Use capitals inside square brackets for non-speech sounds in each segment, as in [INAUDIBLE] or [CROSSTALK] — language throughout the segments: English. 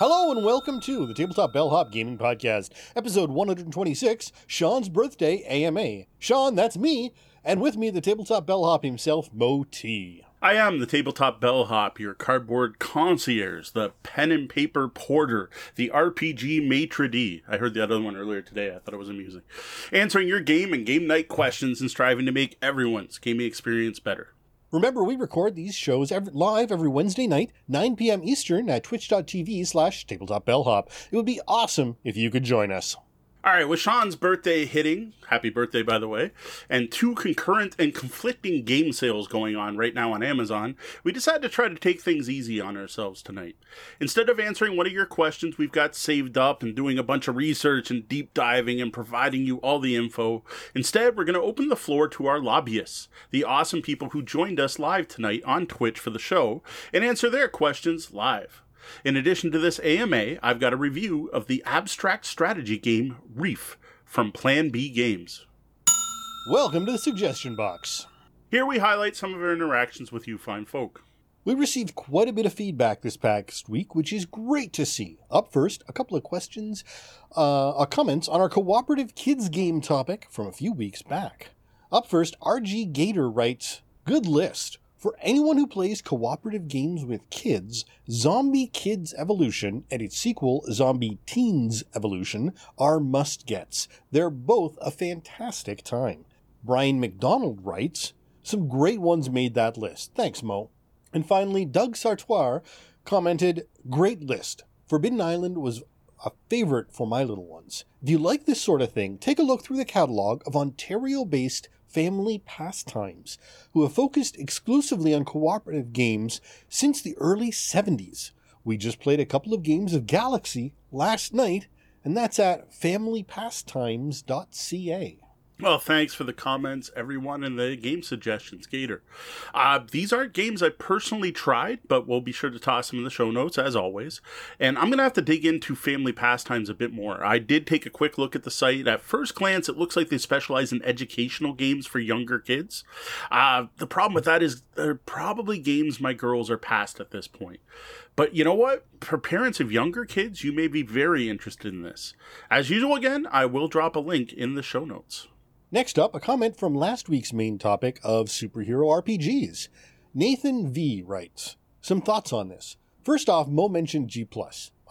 Hello and welcome to the Tabletop Bellhop Gaming Podcast, episode 126, Sean's Birthday AMA. Sean, that's me, and with me, the Tabletop Bellhop himself, Mo T. I am the tabletop bellhop, your cardboard concierge, the pen and paper porter, the RPG maitre d. I heard the other one earlier today. I thought it was amusing. Answering your game and game night questions and striving to make everyone's gaming experience better. Remember, we record these shows every, live every Wednesday night, 9 p.m. Eastern at twitch.tv slash tabletopbellhop. It would be awesome if you could join us. All right, with Sean's birthday hitting, happy birthday, by the way, and two concurrent and conflicting game sales going on right now on Amazon, we decided to try to take things easy on ourselves tonight. Instead of answering one of your questions we've got saved up and doing a bunch of research and deep diving and providing you all the info, instead, we're going to open the floor to our lobbyists, the awesome people who joined us live tonight on Twitch for the show, and answer their questions live. In addition to this AMA, I've got a review of the abstract strategy game Reef from Plan B Games. Welcome to the suggestion box. Here we highlight some of our interactions with you fine folk. We received quite a bit of feedback this past week, which is great to see. Up first, a couple of questions, uh, a comments on our cooperative kids game topic from a few weeks back. Up first, RG Gator writes, Good list. For anyone who plays cooperative games with kids, Zombie Kids Evolution and its sequel, Zombie Teens Evolution, are must gets. They're both a fantastic time. Brian McDonald writes, Some great ones made that list. Thanks, Mo. And finally, Doug Sartoir commented, Great list. Forbidden Island was a favorite for my little ones. If you like this sort of thing, take a look through the catalog of Ontario based family pastimes who have focused exclusively on cooperative games since the early 70s. We just played a couple of games of Galaxy last night, and that's at familypastimes.ca. Well, thanks for the comments, everyone, and the game suggestions, Gator. Uh, these aren't games I personally tried, but we'll be sure to toss them in the show notes, as always. And I'm going to have to dig into Family Pastimes a bit more. I did take a quick look at the site. At first glance, it looks like they specialize in educational games for younger kids. Uh, the problem with that is they're probably games my girls are past at this point. But you know what? For parents of younger kids, you may be very interested in this. As usual, again, I will drop a link in the show notes. Next up, a comment from last week's main topic of superhero RPGs. Nathan V writes, Some thoughts on this. First off, Mo mentioned G.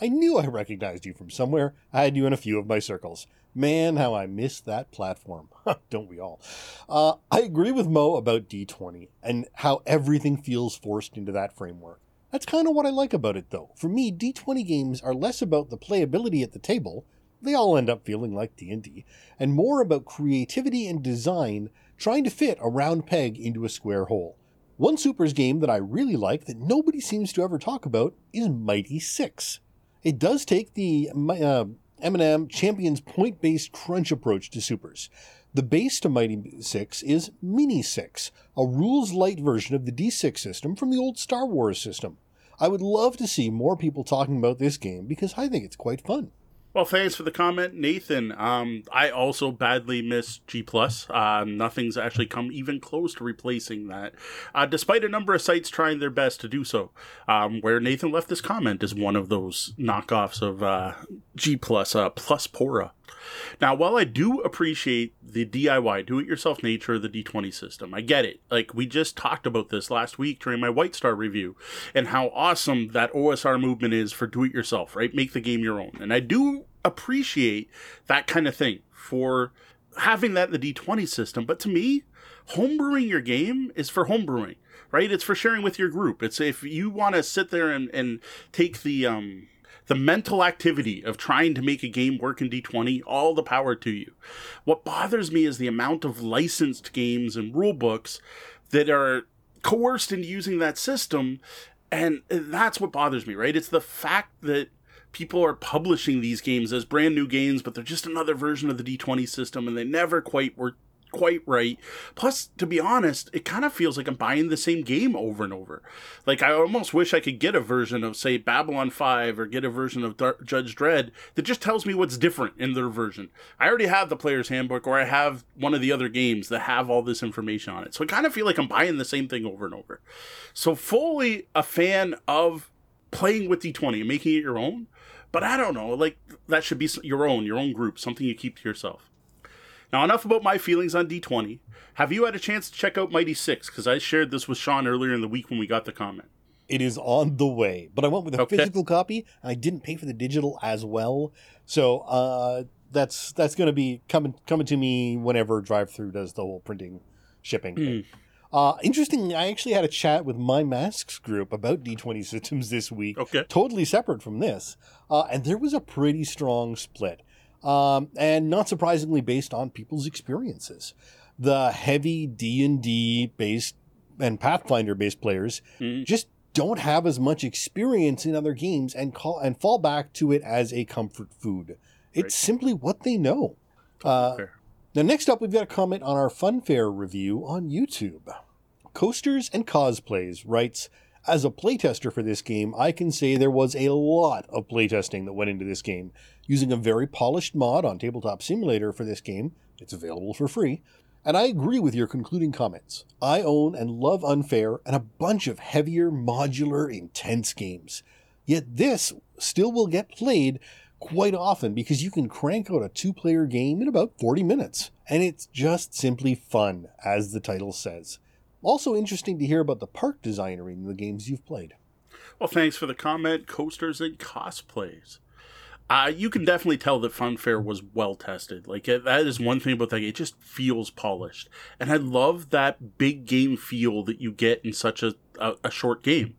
I knew I recognized you from somewhere. I had you in a few of my circles. Man, how I miss that platform. [LAUGHS] Don't we all? Uh, I agree with Mo about D20 and how everything feels forced into that framework. That's kind of what I like about it, though. For me, D20 games are less about the playability at the table they all end up feeling like D&D, and more about creativity and design trying to fit a round peg into a square hole. One Supers game that I really like that nobody seems to ever talk about is Mighty 6. It does take the uh, M&M Champions point-based crunch approach to Supers. The base to Mighty 6 is Mini 6, a rules light version of the D6 system from the old Star Wars system. I would love to see more people talking about this game because I think it's quite fun. Well, thanks for the comment, Nathan. Um, I also badly miss G plus. Uh, nothing's actually come even close to replacing that, uh, despite a number of sites trying their best to do so. Um, where Nathan left this comment is one of those knockoffs of uh, G plus, uh, Pluspora. Now, while I do appreciate the DIY, do it yourself nature of the D20 system, I get it. Like, we just talked about this last week during my White Star review and how awesome that OSR movement is for do it yourself, right? Make the game your own. And I do appreciate that kind of thing for having that in the D20 system. But to me, homebrewing your game is for homebrewing, right? It's for sharing with your group. It's if you want to sit there and, and take the, um, the mental activity of trying to make a game work in D20, all the power to you. What bothers me is the amount of licensed games and rule books that are coerced into using that system. And that's what bothers me, right? It's the fact that people are publishing these games as brand new games, but they're just another version of the D20 system and they never quite were quite right. Plus, to be honest, it kind of feels like I'm buying the same game over and over. Like, I almost wish I could get a version of, say, Babylon 5 or get a version of Judge Dredd that just tells me what's different in their version. I already have the player's handbook or I have one of the other games that have all this information on it. So I kind of feel like I'm buying the same thing over and over. So, fully a fan of playing with D20 and making it your own. But I don't know, like that should be your own, your own group, something you keep to yourself. Now, enough about my feelings on D20. Have you had a chance to check out Mighty Six? Because I shared this with Sean earlier in the week when we got the comment. It is on the way, but I went with a okay. physical copy, and I didn't pay for the digital as well. So uh, that's that's going to be coming coming to me whenever DriveThru does the whole printing shipping. Mm. Uh, interestingly, I actually had a chat with my masks group about D20 systems this week. Okay. Totally separate from this. Uh, and there was a pretty strong split. Um, and not surprisingly based on people's experiences. The heavy D&D based and Pathfinder based players mm. just don't have as much experience in other games and call and fall back to it as a comfort food. It's right. simply what they know. Uh, now, next up, we've got a comment on our Funfair review on YouTube. Coasters and Cosplays writes, as a playtester for this game, I can say there was a lot of playtesting that went into this game. Using a very polished mod on Tabletop Simulator for this game, it's available for free. And I agree with your concluding comments. I own and love Unfair and a bunch of heavier, modular, intense games. Yet this still will get played quite often because you can crank out a two player game in about 40 minutes. And it's just simply fun, as the title says. Also interesting to hear about the park designer in the games you've played. Well, thanks for the comment, coasters and cosplays. Uh, you can definitely tell that Funfair was well tested. Like that is one thing about that. It just feels polished, and I love that big game feel that you get in such a, a, a short game.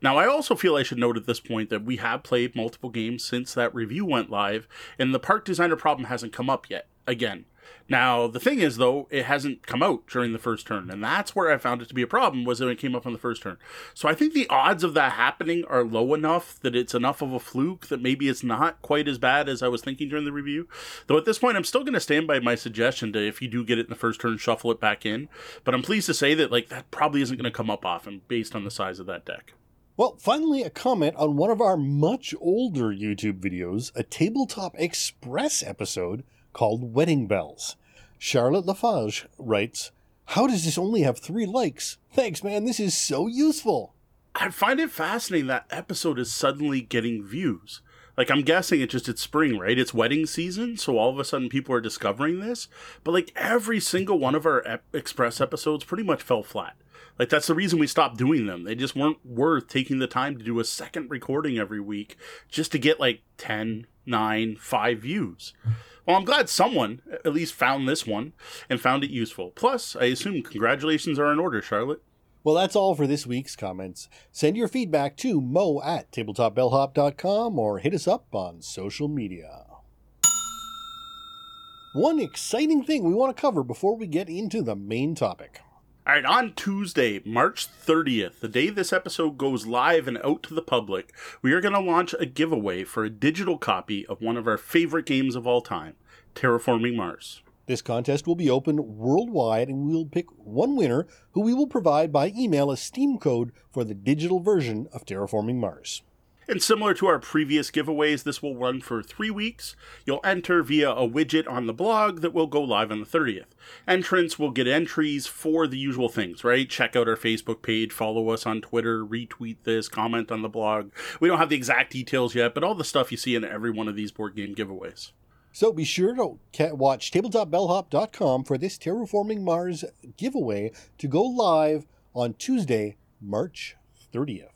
Now, I also feel I should note at this point that we have played multiple games since that review went live, and the park designer problem hasn't come up yet. Again, now the thing is though, it hasn't come out during the first turn, and that's where I found it to be a problem was when it came up on the first turn. So I think the odds of that happening are low enough that it's enough of a fluke that maybe it's not quite as bad as I was thinking during the review. Though at this point, I'm still going to stand by my suggestion to if you do get it in the first turn, shuffle it back in. But I'm pleased to say that like that probably isn't going to come up often based on the size of that deck. Well, finally, a comment on one of our much older YouTube videos, a Tabletop Express episode called Wedding Bells. Charlotte Lafage writes, How does this only have three likes? Thanks, man, this is so useful. I find it fascinating that episode is suddenly getting views. Like I'm guessing it's just it's spring, right? It's wedding season, so all of a sudden people are discovering this. But like every single one of our ep- Express episodes pretty much fell flat. Like that's the reason we stopped doing them. They just weren't worth taking the time to do a second recording every week just to get like 10, 9, 5 views. Well, I'm glad someone at least found this one and found it useful. Plus, I assume congratulations are in order, Charlotte. Well, that's all for this week's comments. Send your feedback to mo at tabletopbellhop.com or hit us up on social media. One exciting thing we want to cover before we get into the main topic. All right, on Tuesday, March 30th, the day this episode goes live and out to the public, we are going to launch a giveaway for a digital copy of one of our favorite games of all time, Terraforming Mars. This contest will be open worldwide and we will pick one winner who we will provide by email a Steam code for the digital version of Terraforming Mars. And similar to our previous giveaways, this will run for three weeks. You'll enter via a widget on the blog that will go live on the 30th. Entrants will get entries for the usual things, right? Check out our Facebook page, follow us on Twitter, retweet this, comment on the blog. We don't have the exact details yet, but all the stuff you see in every one of these board game giveaways. So be sure to watch tabletopbellhop.com for this Terraforming Mars giveaway to go live on Tuesday, March 30th.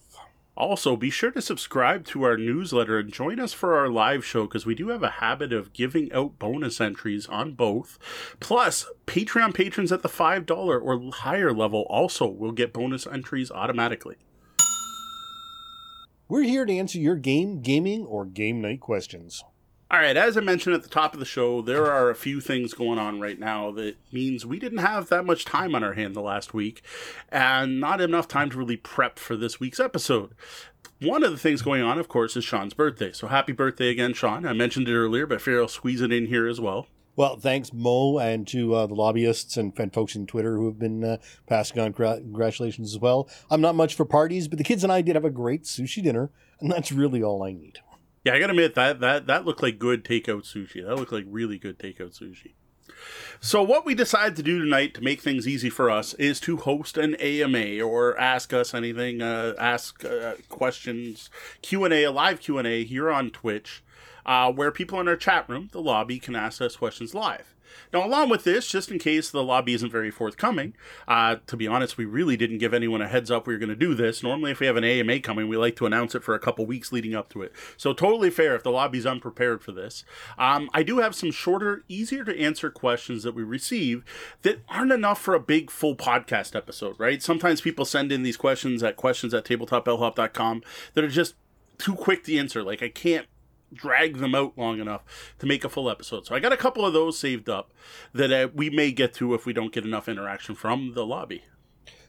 Also, be sure to subscribe to our newsletter and join us for our live show because we do have a habit of giving out bonus entries on both. Plus, Patreon patrons at the $5 or higher level also will get bonus entries automatically. We're here to answer your game, gaming, or game night questions. All right, as I mentioned at the top of the show, there are a few things going on right now that means we didn't have that much time on our hand the last week and not enough time to really prep for this week's episode. One of the things going on, of course, is Sean's birthday. So happy birthday again, Sean. I mentioned it earlier, but I figure I'll squeeze it in here as well. Well, thanks, Mo, and to uh, the lobbyists and, folks in Twitter who have been uh, passing on congratulations as well. I'm not much for parties, but the kids and I did have a great sushi dinner, and that's really all I need. Yeah, I gotta admit that that that looked like good takeout sushi. That looked like really good takeout sushi. So, what we decided to do tonight to make things easy for us is to host an AMA or ask us anything, uh, ask uh, questions, Q and A, a live Q and A here on Twitch, uh, where people in our chat room, the lobby, can ask us questions live. Now, along with this, just in case the lobby isn't very forthcoming, uh, to be honest, we really didn't give anyone a heads up we were going to do this. Normally, if we have an AMA coming, we like to announce it for a couple weeks leading up to it. So, totally fair if the lobby's unprepared for this. Um, I do have some shorter, easier to answer questions that we receive that aren't enough for a big full podcast episode, right? Sometimes people send in these questions at questions at tabletopbellhop.com that are just too quick to answer. Like, I can't drag them out long enough to make a full episode. So I got a couple of those saved up that uh, we may get to if we don't get enough interaction from the lobby.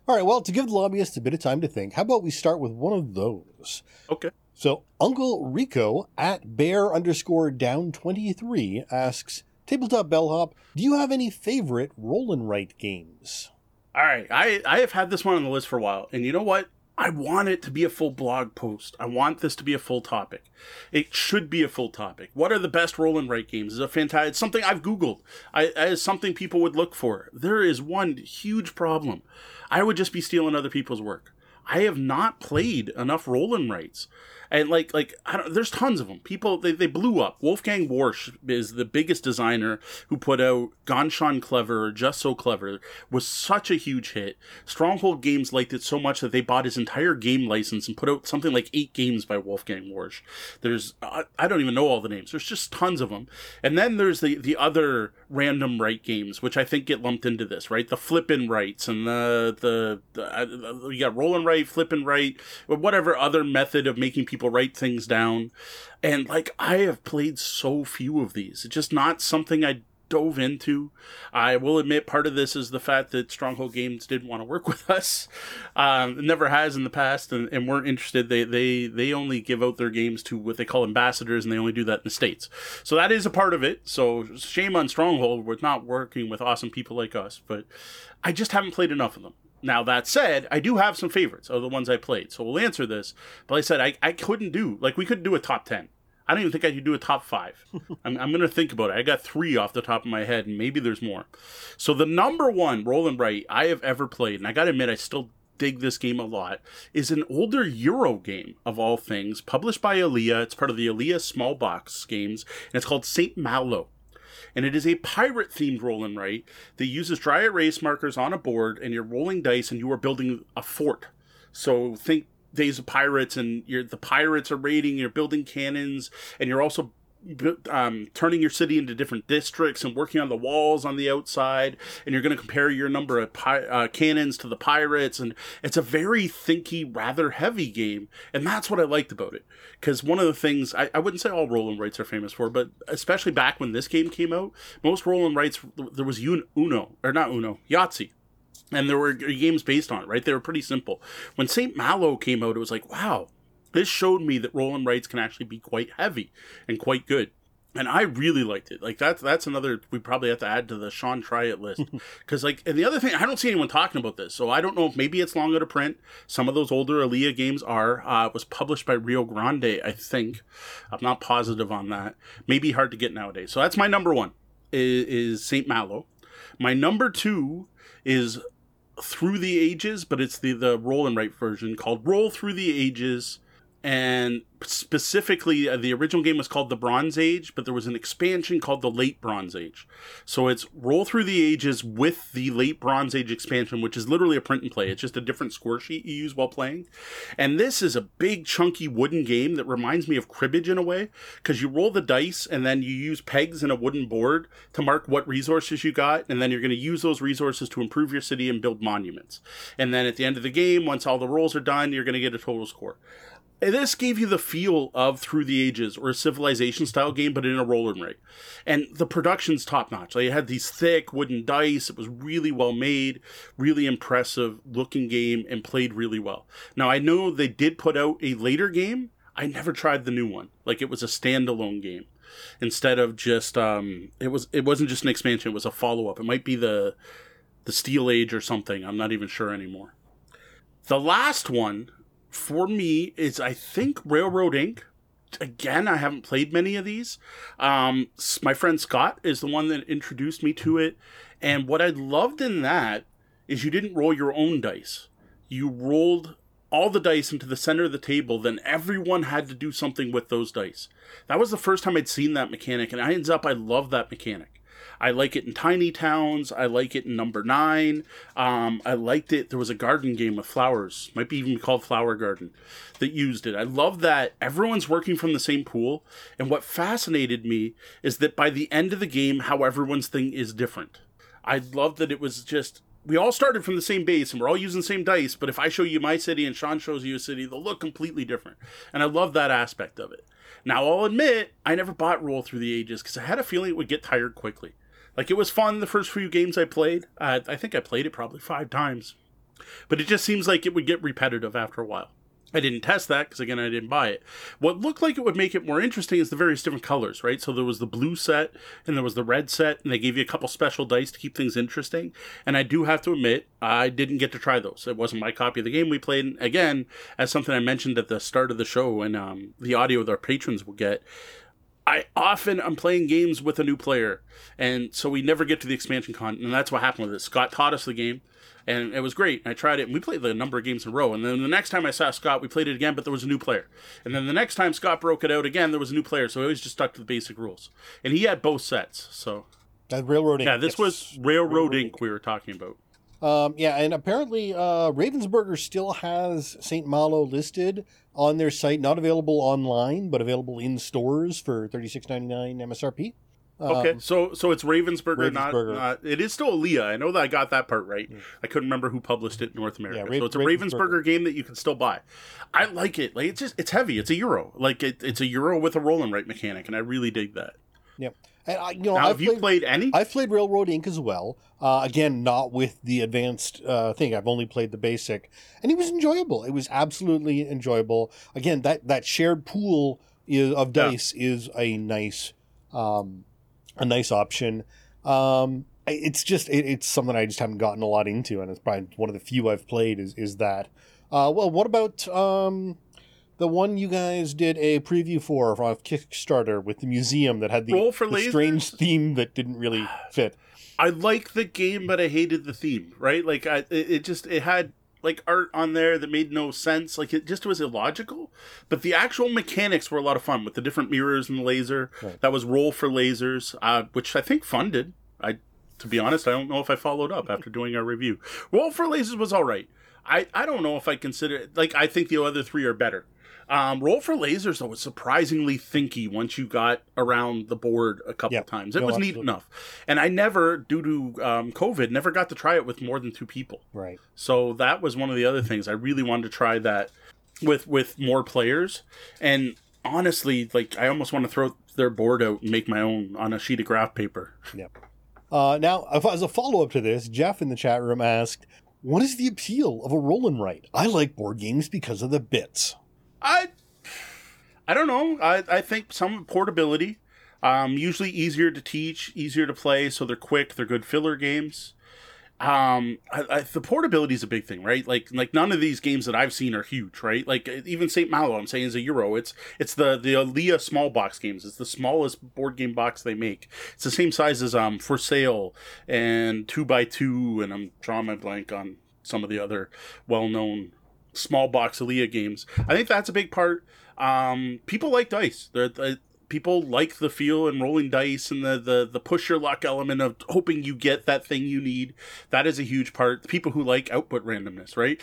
All right, well, to give the lobbyists a bit of time to think, how about we start with one of those? Okay. So Uncle Rico at bear underscore down 23 asks, Tabletop Bellhop, do you have any favorite roll and write games? All right, I, I have had this one on the list for a while, and you know what? I want it to be a full blog post. I want this to be a full topic. It should be a full topic. What are the best roll and write games? Is a fantastic. It's something I've googled. I, as something people would look for. There is one huge problem. I would just be stealing other people's work. I have not played enough roll and writes and like like I don't, there's tons of them. People they, they blew up. Wolfgang Warsch is the biggest designer who put out Ganz Schön Clever, Just So Clever was such a huge hit. Stronghold Games liked it so much that they bought his entire game license and put out something like eight games by Wolfgang Warsch. There's I, I don't even know all the names. There's just tons of them. And then there's the the other random right games, which I think get lumped into this, right? The flippin' rights and the the, the uh, you got roll and write, flip and write, or whatever other method of making people write things down. And like I have played so few of these. It's just not something I dove into. I will admit part of this is the fact that Stronghold Games didn't want to work [LAUGHS] with us. Um, never has in the past and, and weren't interested. They, they, they only give out their games to what they call ambassadors and they only do that in the States. So that is a part of it. So shame on Stronghold with not working with awesome people like us, but I just haven't played enough of them. Now that said, I do have some favorites of the ones I played, so we'll answer this. But I said I, I couldn't do like we couldn't do a top ten. I don't even think I could do a top five. [LAUGHS] I'm, I'm gonna think about it. I got three off the top of my head, and maybe there's more. So the number one roll and write I have ever played, and I gotta admit I still dig this game a lot, is an older Euro game of all things, published by Alea. It's part of the Alea small box games, and it's called Saint Malo and it is a pirate themed roll and write that uses dry erase markers on a board, and you're rolling dice, and you are building a fort. So think Days of Pirates, and you're the pirates are raiding. You're building cannons, and you're also um, turning your city into different districts and working on the walls on the outside, and you're going to compare your number of pi- uh, cannons to the pirates, and it's a very thinky, rather heavy game, and that's what I liked about it. Because one of the things I, I wouldn't say all roll and writes are famous for, but especially back when this game came out, most roll and writes there was Uno or not Uno, Yahtzee and there were games based on it, right? They were pretty simple. When St. Malo came out, it was like, wow, this showed me that roll and can actually be quite heavy and quite good. And I really liked it. Like that's that's another we probably have to add to the Sean try it list [LAUGHS] because like and the other thing I don't see anyone talking about this, so I don't know if maybe it's long out of print. Some of those older Alea games are. Uh, it was published by Rio Grande, I think. I'm not positive on that. Maybe hard to get nowadays. So that's my number one is, is Saint Malo. My number two is Through the Ages, but it's the the roll and write version called Roll Through the Ages and specifically uh, the original game was called the bronze age but there was an expansion called the late bronze age. So it's roll through the ages with the late bronze age expansion which is literally a print and play. It's just a different score sheet you use while playing. And this is a big chunky wooden game that reminds me of cribbage in a way because you roll the dice and then you use pegs in a wooden board to mark what resources you got and then you're going to use those resources to improve your city and build monuments. And then at the end of the game once all the rolls are done you're going to get a total score this gave you the feel of Through the Ages or a Civilization style game, but in a roller rig. And the production's top notch. Like, it had these thick wooden dice. It was really well made, really impressive looking game, and played really well. Now, I know they did put out a later game. I never tried the new one. Like, it was a standalone game instead of just um it was it wasn't just an expansion it was a follow-up it might be the the steel age or something i'm not even sure anymore the last one for me is I think Railroad Ink. again, I haven't played many of these. Um, my friend Scott is the one that introduced me to it, and what I loved in that is you didn't roll your own dice. You rolled all the dice into the center of the table, then everyone had to do something with those dice. That was the first time I'd seen that mechanic, and I ends up I love that mechanic. I like it in Tiny Towns. I like it in Number Nine. Um, I liked it. There was a garden game with flowers, might be even called Flower Garden, that used it. I love that everyone's working from the same pool. And what fascinated me is that by the end of the game, how everyone's thing is different. I love that it was just we all started from the same base and we're all using the same dice, but if I show you my city and Sean shows you a city, they'll look completely different. And I love that aspect of it. Now, I'll admit, I never bought Roll Through the Ages because I had a feeling it would get tired quickly. Like it was fun the first few games I played. Uh, I think I played it probably five times, but it just seems like it would get repetitive after a while. I didn't test that because again I didn't buy it. What looked like it would make it more interesting is the various different colors, right? So there was the blue set and there was the red set, and they gave you a couple special dice to keep things interesting. And I do have to admit, I didn't get to try those. It wasn't my copy of the game we played. And Again, as something I mentioned at the start of the show, and um, the audio that our patrons will get. I often I'm playing games with a new player, and so we never get to the expansion content, and that's what happened with it. Scott taught us the game, and it was great. I tried it, and we played a number of games in a row. And then the next time I saw Scott, we played it again, but there was a new player. And then the next time Scott broke it out again, there was a new player. So I always just stuck to the basic rules. And he had both sets. So that railroading. Yeah, this yes. was Railroad, Railroad Ink we were talking about. Um, yeah, and apparently uh, Ravensburger still has St. Malo listed on their site, not available online, but available in stores for thirty six ninety nine MSRP. Okay, um, so so it's Ravensburger, Ravensburger. Not, not it is still Alea. I know that I got that part right. Yeah. I couldn't remember who published it in North America. Yeah, so it's a Ravensburger. Ravensburger. game that you can still buy. I like it. Like it's just it's heavy. It's a euro. Like it, it's a euro with a roll and write mechanic, and I really dig that. Yep. And I, you know, now, I've have played, you played any? I've played Railroad Ink as well. Uh, again, not with the advanced uh, thing. I've only played the basic, and it was enjoyable. It was absolutely enjoyable. Again, that that shared pool is, of dice yeah. is a nice, um, a nice option. Um, it's just it, it's something I just haven't gotten a lot into, and it's probably one of the few I've played. Is is that? Uh, well, what about um, the one you guys did a preview for on Kickstarter with the museum that had the, the strange theme that didn't really [SIGHS] fit. I like the game, but I hated the theme. Right? Like, I it, just it had like art on there that made no sense. Like it just was illogical. But the actual mechanics were a lot of fun with the different mirrors and the laser. Right. That was roll for lasers, uh, which I think funded. I, to be honest, I don't know if I followed up after doing our review. Roll for lasers was all right. I, I don't know if I consider it like I think the other three are better. Um, roll for lasers though was surprisingly thinky once you got around the board a couple yep. times. It no, was neat enough, and I never, due to um, COVID, never got to try it with more than two people. Right. So that was one of the other things I really wanted to try that with with more players. And honestly, like I almost want to throw their board out and make my own on a sheet of graph paper. Yep. Uh, now, as a follow up to this, Jeff in the chat room asked, "What is the appeal of a roll and write? I like board games because of the bits." I I don't know. I, I think some portability. Um, usually easier to teach, easier to play, so they're quick. They're good filler games. Um, I, I, the portability is a big thing, right? Like, like none of these games that I've seen are huge, right? Like even Saint Malo, I'm saying is a euro. It's it's the the Alea small box games. It's the smallest board game box they make. It's the same size as um for sale and two by two, and I'm drawing my blank on some of the other well known small box Alea games. I think that's a big part. Um, people like dice. They're, they're, people like the feel and rolling dice and the, the the push your luck element of hoping you get that thing you need. That is a huge part. People who like output randomness, right?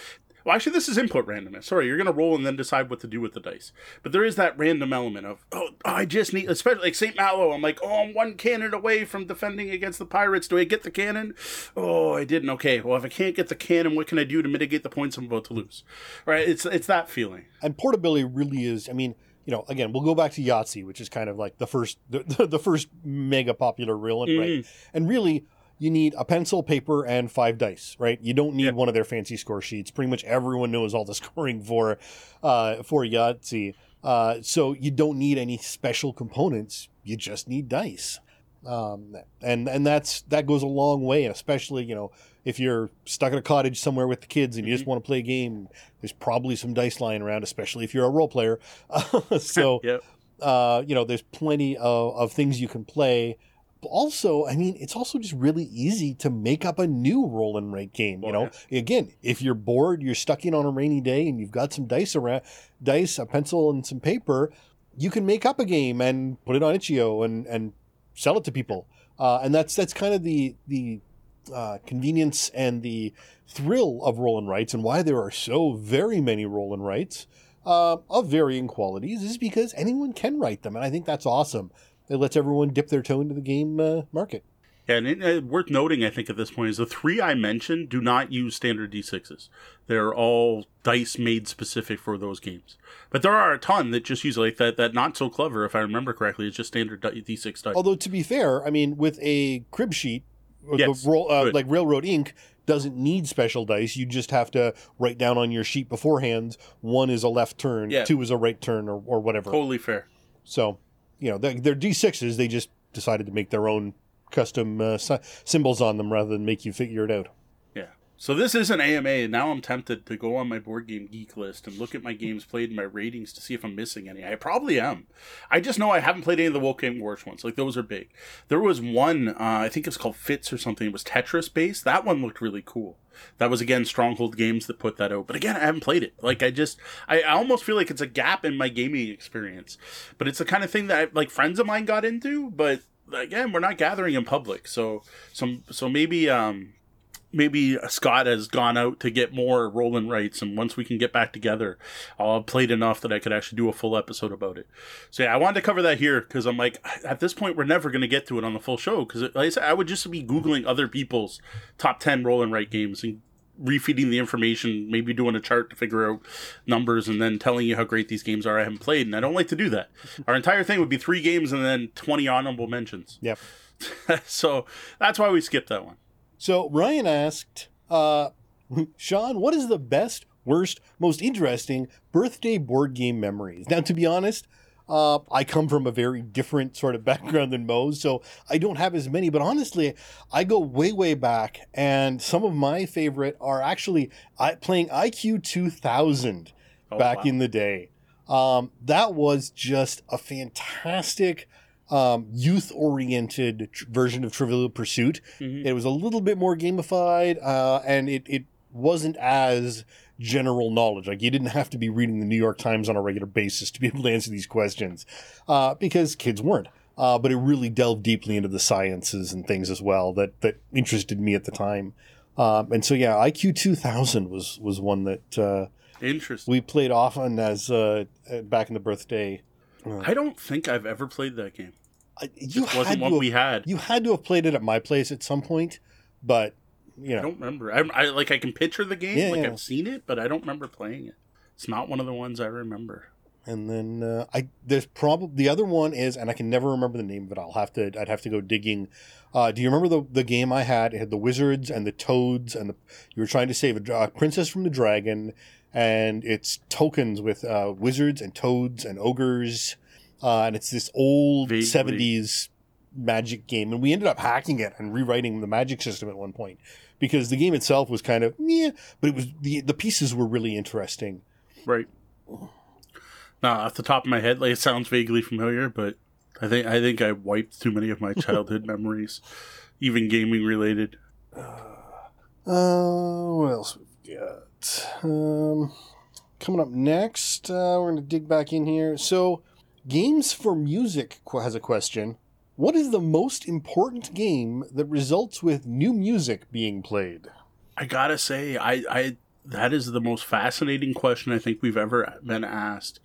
Well, actually, this is input randomness. Sorry, you're going to roll and then decide what to do with the dice. But there is that random element of, oh, I just need, especially like St. Malo, I'm like, oh, I'm one cannon away from defending against the pirates. Do I get the cannon? Oh, I didn't. Okay, well, if I can't get the cannon, what can I do to mitigate the points I'm about to lose? Right? It's, it's that feeling. And portability really is, I mean, you know, again, we'll go back to Yahtzee, which is kind of like the first, the, [LAUGHS] the first mega popular real and mm. right? And really, you need a pencil, paper, and five dice, right? You don't need yeah. one of their fancy score sheets. Pretty much everyone knows all the [LAUGHS] scoring for uh, for Yahtzee. Uh, so you don't need any special components. You just need dice. Um, and and that's that goes a long way, especially you know if you're stuck in a cottage somewhere with the kids and you mm-hmm. just want to play a game. There's probably some dice lying around, especially if you're a role player. [LAUGHS] so [LAUGHS] yep. Uh, you know, there's plenty of, of things you can play. Also, I mean, it's also just really easy to make up a new roll and write game. You Oh, know, again, if you're bored, you're stuck in on a rainy day, and you've got some dice around, dice, a pencil, and some paper, you can make up a game and put it on itch.io and and sell it to people. Uh, and that's that's kind of the the uh, convenience and the thrill of roll and writes, and why there are so very many roll and writes uh, of varying qualities is because anyone can write them, and I think that's awesome. It lets everyone dip their toe into the game uh, market. Yeah, and it, uh, worth noting, I think, at this point is the three I mentioned do not use standard d6s. They're all dice made specific for those games. But there are a ton that just use like that. That not so clever, if I remember correctly, is just standard d6 dice. Although to be fair, I mean, with a crib sheet, or Yes, the roll, uh, like Railroad Ink doesn't need special dice. You just have to write down on your sheet beforehand. One is a left turn, Yeah. two is a right turn, or, or whatever. Totally fair. So, you know, they're, they're D6s. They just decided to make their own custom uh, symbols on them rather than make you figure it out. So this is an AMA, and now I'm tempted to go on my board game geek list and look at my games played and my ratings to see if I'm missing any. I probably am. I just know I haven't played any of the Wolfgang Warsch ones. Like those are big. There was one, uh, I think it was called Fitz or something. It was Tetris based. That one looked really cool. That was again Stronghold Games that put that out. But again, I haven't played it. Like I just, I, I almost feel like it's a gap in my gaming experience. But it's the kind of thing that I, like friends of mine got into. But again, we're not gathering in public, so some, so maybe, um, maybe Scott has gone out to get more roll and writes, and once we can get back together, I'll have played enough that I could actually do a full episode about it. So yeah, I wanted to cover that here because I'm like, at this point, we're never going to get to it on the full show because, like I said, I would just be googling other people's top ten roll and write games and refeeding the information, maybe doing a chart to figure out numbers, and then telling you how great these games are. I haven't played, and I don't like to do that. [LAUGHS] Our entire thing would be three games and then twenty honorable mentions. Yep. [LAUGHS] so that's why we skipped that one. So Ryan asked, uh, Sean, what is the best, worst, most interesting birthday board game memories? Now, to be honest, uh, I come from a very different sort of [LAUGHS] background than Mo's, so I don't have as many. But honestly, I go way, way back, and some of my favorite are actually I, playing IQ 2000 Oh, back wow. in the day. Um, that was just a fantastic um, youth oriented tr- version of Trivial Pursuit. Mhm. It was a little bit more gamified, uh, and it, it wasn't as general knowledge. Like you didn't have to be reading the New York Times on a regular basis to be able to answer these questions, uh, because kids weren't. Uh, but it really delved deeply into the sciences and things as well that that interested me at the time. Um, and so yeah, IQ 2000 was was one that uh, Interesting. we played often as uh, back in the birthday. I don't think I've ever played that game. I- You It had, wasn't one have, we had. you had to have played it at my place at some point, but you I know, don't remember. I, I like I can picture the game, Yeah, like yeah. I've seen it, but I don't remember playing it. It's not one of the ones I remember. and then uh, I there's probably the other one is, and I can never remember the name of it. I'll have to I'd have to go digging. Uh, do you remember the the game I had? It had the wizards and the toads, and the you were trying to save a, a princess from the dragon, and it's tokens with uh, wizards and toads and ogres, uh, and it's this old seventies magic game, and we ended up hacking it and rewriting the magic system at one point because the game itself was kind of yeah, but it was the the pieces were really interesting. Right. Now, off the top of my head, like it sounds vaguely familiar, but I think I think I wiped too many of my [LAUGHS] childhood memories, even gaming related. Uh, what else we've got? Um, coming up next, uh, we're going to dig back in here. So, Games for Music has a question. What is the most important game that results with new music being played? I gotta say, I, I that is the most fascinating question I think we've ever been asked,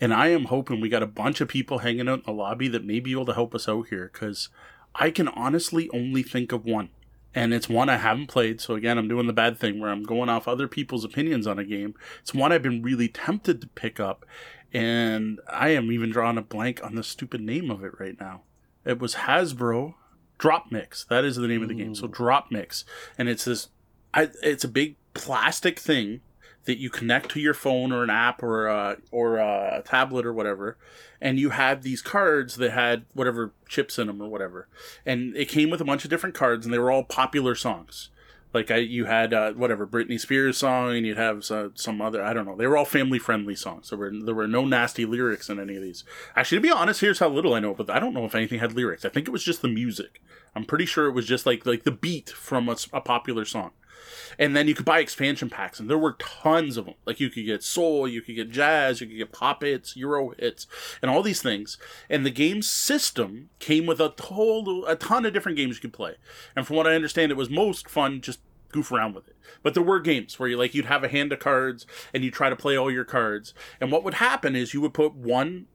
and I am hoping we got a bunch of people hanging out in the lobby that may be able to help us out here because I can honestly only think of one, and it's one I haven't played. So again, I'm doing the bad thing where I'm going off other people's opinions on a game. It's one I've been really tempted to pick up, and I am even drawing a blank on the stupid name of it right now. It was Hasbro Drop Mix. That is the name of the game. So Drop Mix, and it's this I, it's a big plastic thing that you connect to your phone or an app or a, or a tablet or whatever, and you had these cards that had whatever chips in them or whatever, and it came with a bunch of different cards, and they were all popular songs. Like I, you had uh, whatever Britney Spears song, and you'd have some, some other. I don't know. They were all family friendly songs. There were there were no nasty lyrics in any of these. Actually, to be honest, here's how little I know. But I don't know if anything had lyrics. I think it was just the music. I'm pretty sure it was just like like the beat from a, a popular song and then you could buy expansion packs, and there were tons of them. Like you could get soul, you could get jazz, you could get pop hits, Euro hits, and all these things. And the game system came with a whole a ton of different games you could play. And from what I understand, it was most fun just goof around with it. But there were games where you like you'd have a hand of cards and you try to play all your cards. And what would happen is you would put one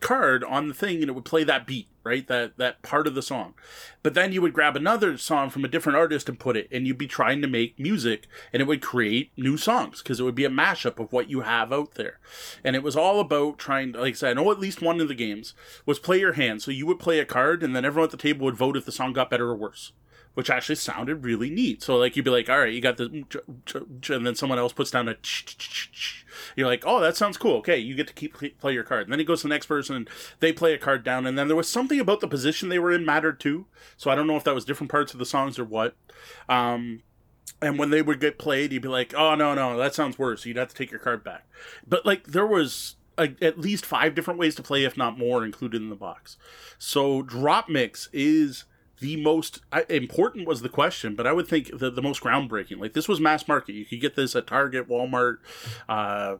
card on the thing and it would play that beat right? That that part of the song. But then you would grab another song from a different artist and put it and you'd be trying to make music and it would create new songs because it would be a mashup of what you have out there. And it was all about trying to like i said i know at least one of the games was play your hand. So you would play a card and then everyone at the table would vote if the song got better or worse which actually sounded really neat. So like you'd be like, all right, you got the, and then someone else puts down a. You're like, oh, that sounds cool. Okay, you get to keep play your card. And then it goes to the next person, and they play a card down. And then there was something about the position they were in mattered too. So I don't know if that was different parts of the songs or what. Um, and when they would get played, you'd be like, oh no no, that sounds worse. You'd have to take your card back. But like there was a, at least five different ways to play, if not more, included in the box. So drop mix is the most important was the question, but I would think the, the most groundbreaking. Like this was mass market. You could get this at Target, Walmart, uh,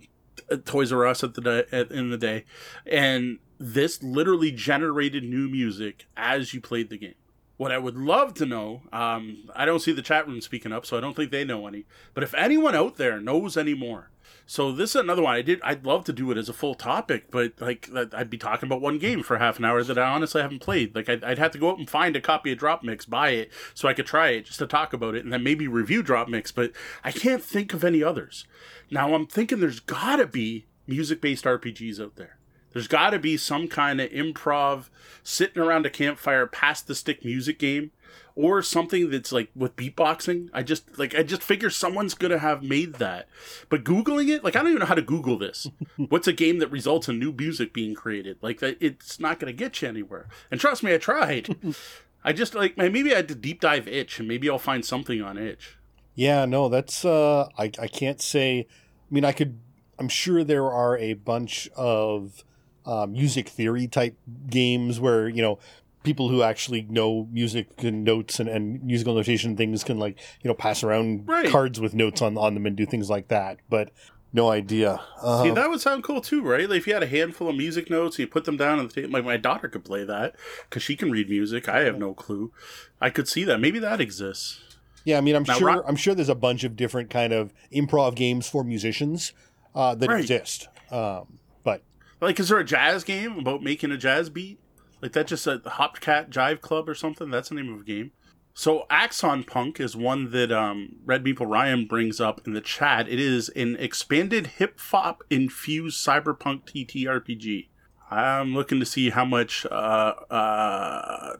Toys R Us at the at, in the day, and this literally generated new music as you played the game. What I would love to know, um, I don't see the chat room speaking up, so I don't think they know any. But if anyone out there knows any more, so this is another one I did. I'd love to do it as a full topic, but like I'd be talking about one game for half an hour that I honestly haven't played. Like I'd, I'd have to go out and find a copy of Drop Mix, buy it, so I could try it just to talk about it, and then maybe review Drop Mix. But I can't think of any others. Now I'm thinking there's got to be music-based RPGs out there. There's got to be some kind of improv, sitting around a campfire, past the stick music game or something that's like with beatboxing. I just like I just figure someone's gonna have made that. But googling it, like I don't even know how to Google this. [LAUGHS] What's a game that results in new music being created? Like that, it's not gonna get you anywhere. And trust me, I tried. [LAUGHS] I just like maybe I had to deep dive itch, and maybe I'll find something on itch. Yeah, no, that's uh, I I can't say. I mean, I could. I'm sure there are a bunch of uh, music theory type games where you know people who actually know music and notes and, and musical notation things can like you know pass around right. cards with notes on on them and do things like that but no idea. Uh, See, that would sound cool too, right? Like if you had a handful of music notes, you put them down on the table. Like my daughter could play that because she can read music. I have no clue. I could see that. Maybe that exists. Yeah, I mean, I'm now, sure. Rock- I'm sure there's a bunch of different kind of improv games for musicians uh, that right. exist. Um, but like, is there a jazz game about making a jazz beat? Like that just a Hopcat Jive Club or something? That's the name of a game. So Axon Punk is one that um, Red Meeple Ryan brings up in the chat. It is an expanded hip hop infused cyberpunk TTRPG. I'm looking to see how much. Uh, uh,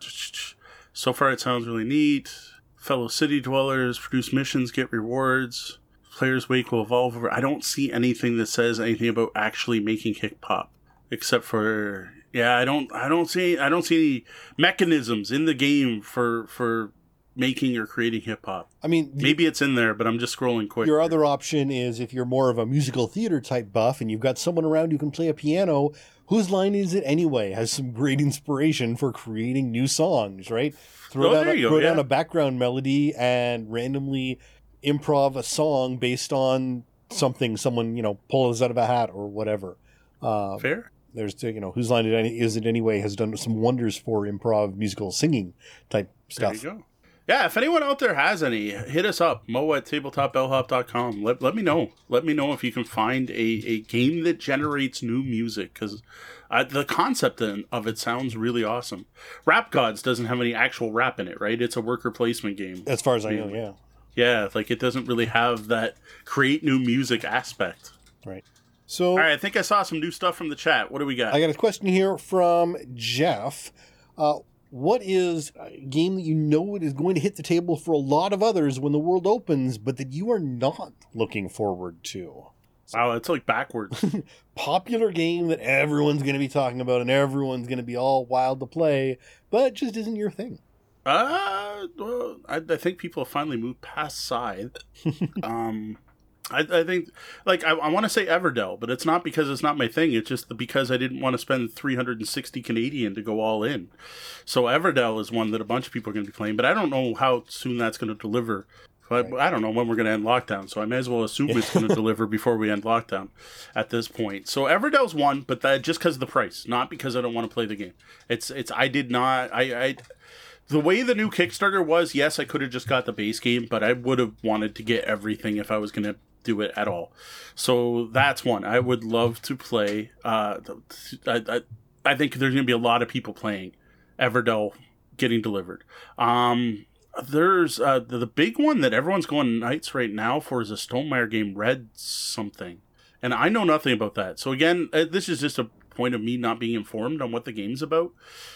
so far, it sounds really neat. Fellow city dwellers produce missions, get rewards. Players' wake will evolve. I don't see anything that says anything about actually making hip hop, except for yeah, I don't I don't see I don't see any mechanisms in the game for for making or creating hip hop. I mean, maybe it's in there, but I'm just scrolling quick. Your other option is if you're more of a musical theater type buff and you've got someone around who can play a piano, whose line is it anyway? Has some great inspiration for creating new songs, right? Throw, oh, down, a, throw yeah. down a background melody and randomly improv a song based on something someone, you know, pulls out of a hat or whatever. Uh, Fair there's you know whose line it any, is it anyway has done some wonders for improv musical singing type stuff. There you go. Yeah, if anyone out there has any, hit us up, mo at tabletopbellhop.com. Let, let me know. Let me know if you can find a, a game that generates new music because uh, the concept of it sounds really awesome. Rap Godz doesn't have any actual rap in it, right? It's a worker placement game. As far as I know, yeah. Yeah, like it doesn't really have that create new music aspect. Right. So, all right, I think I saw some new stuff from the chat. What do we got? I got a question here from Jeff. Uh, what is a game that you know it is going to hit the table for a lot of others when the world opens, but that you are not looking forward to? Wow, it's like backwards. [LAUGHS] Popular game that everyone's going to be talking about and everyone's going to be all wild to play, but just isn't your thing. Uh, well, I, I think people have finally moved past Scythe. [LAUGHS] um, I, I think, like, I, I want to say Everdell, but it's not because it's not my thing. It's just because I didn't want to spend 360 Canadian to go all in. So Everdell is one that a bunch of people are going to be playing, but I don't know how soon that's going to deliver. But I don't know when we're going to end lockdown, so I may as well assume it's going [LAUGHS] to deliver before we end lockdown at this point. So Everdell's one, but that just because of the price, not because I don't want to play the game. It's it's I did not I I the way the new Kickstarter was, yes, I could have just got the base game, but I would have wanted to get everything if I was going to do it at all. So that's one. I would love to play. Uh, I, I, I think there's going to be a lot of people playing Everdell getting delivered. Um, there's uh, the, the big one that everyone's going nights right now for is a Stonemaier game, Red something. And I know nothing about that. So again, uh, this is just a point of me not being informed on what the game's about.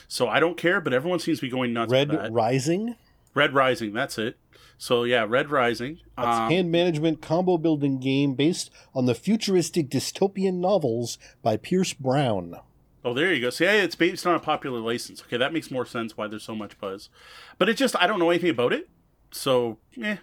So I don't care, but everyone seems to be going nuts. Red Rising? Red Rising, that's it. So yeah, Red Rising. That's um, hand management combo building game based on the futuristic dystopian novels by Pierce Brown. Oh, there you go. See, it's based on a popular license. Okay, that makes more sense why there's so much buzz. But it just I don't know anything about it. So, eh,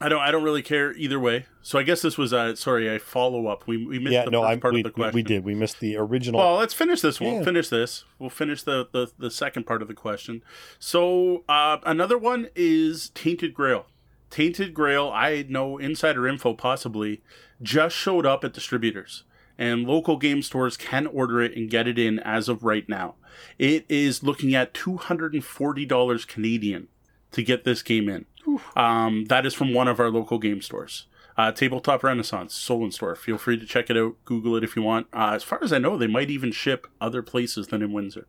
I don't. I don't really care either way. So I guess this was. Uh, sorry, a follow up. We, we missed yeah, the no, first part we, of the question. We did. We missed the original. Well, let's finish this. We'll yeah. finish this. We'll finish the, the the second part of the question. So uh, another one is Tainted Grail. Tainted Grail. I know insider info possibly just showed up at distributors and local game stores can order it and get it in as of right now. It is looking at two hundred and forty dollars Canadian to get this game in. Um, that is from one of our local game stores. Uh, Tabletop Renaissance, Solon Store. Feel free to check it out. Google it if you want. Uh, as far as I know, they might even ship other places than in Windsor.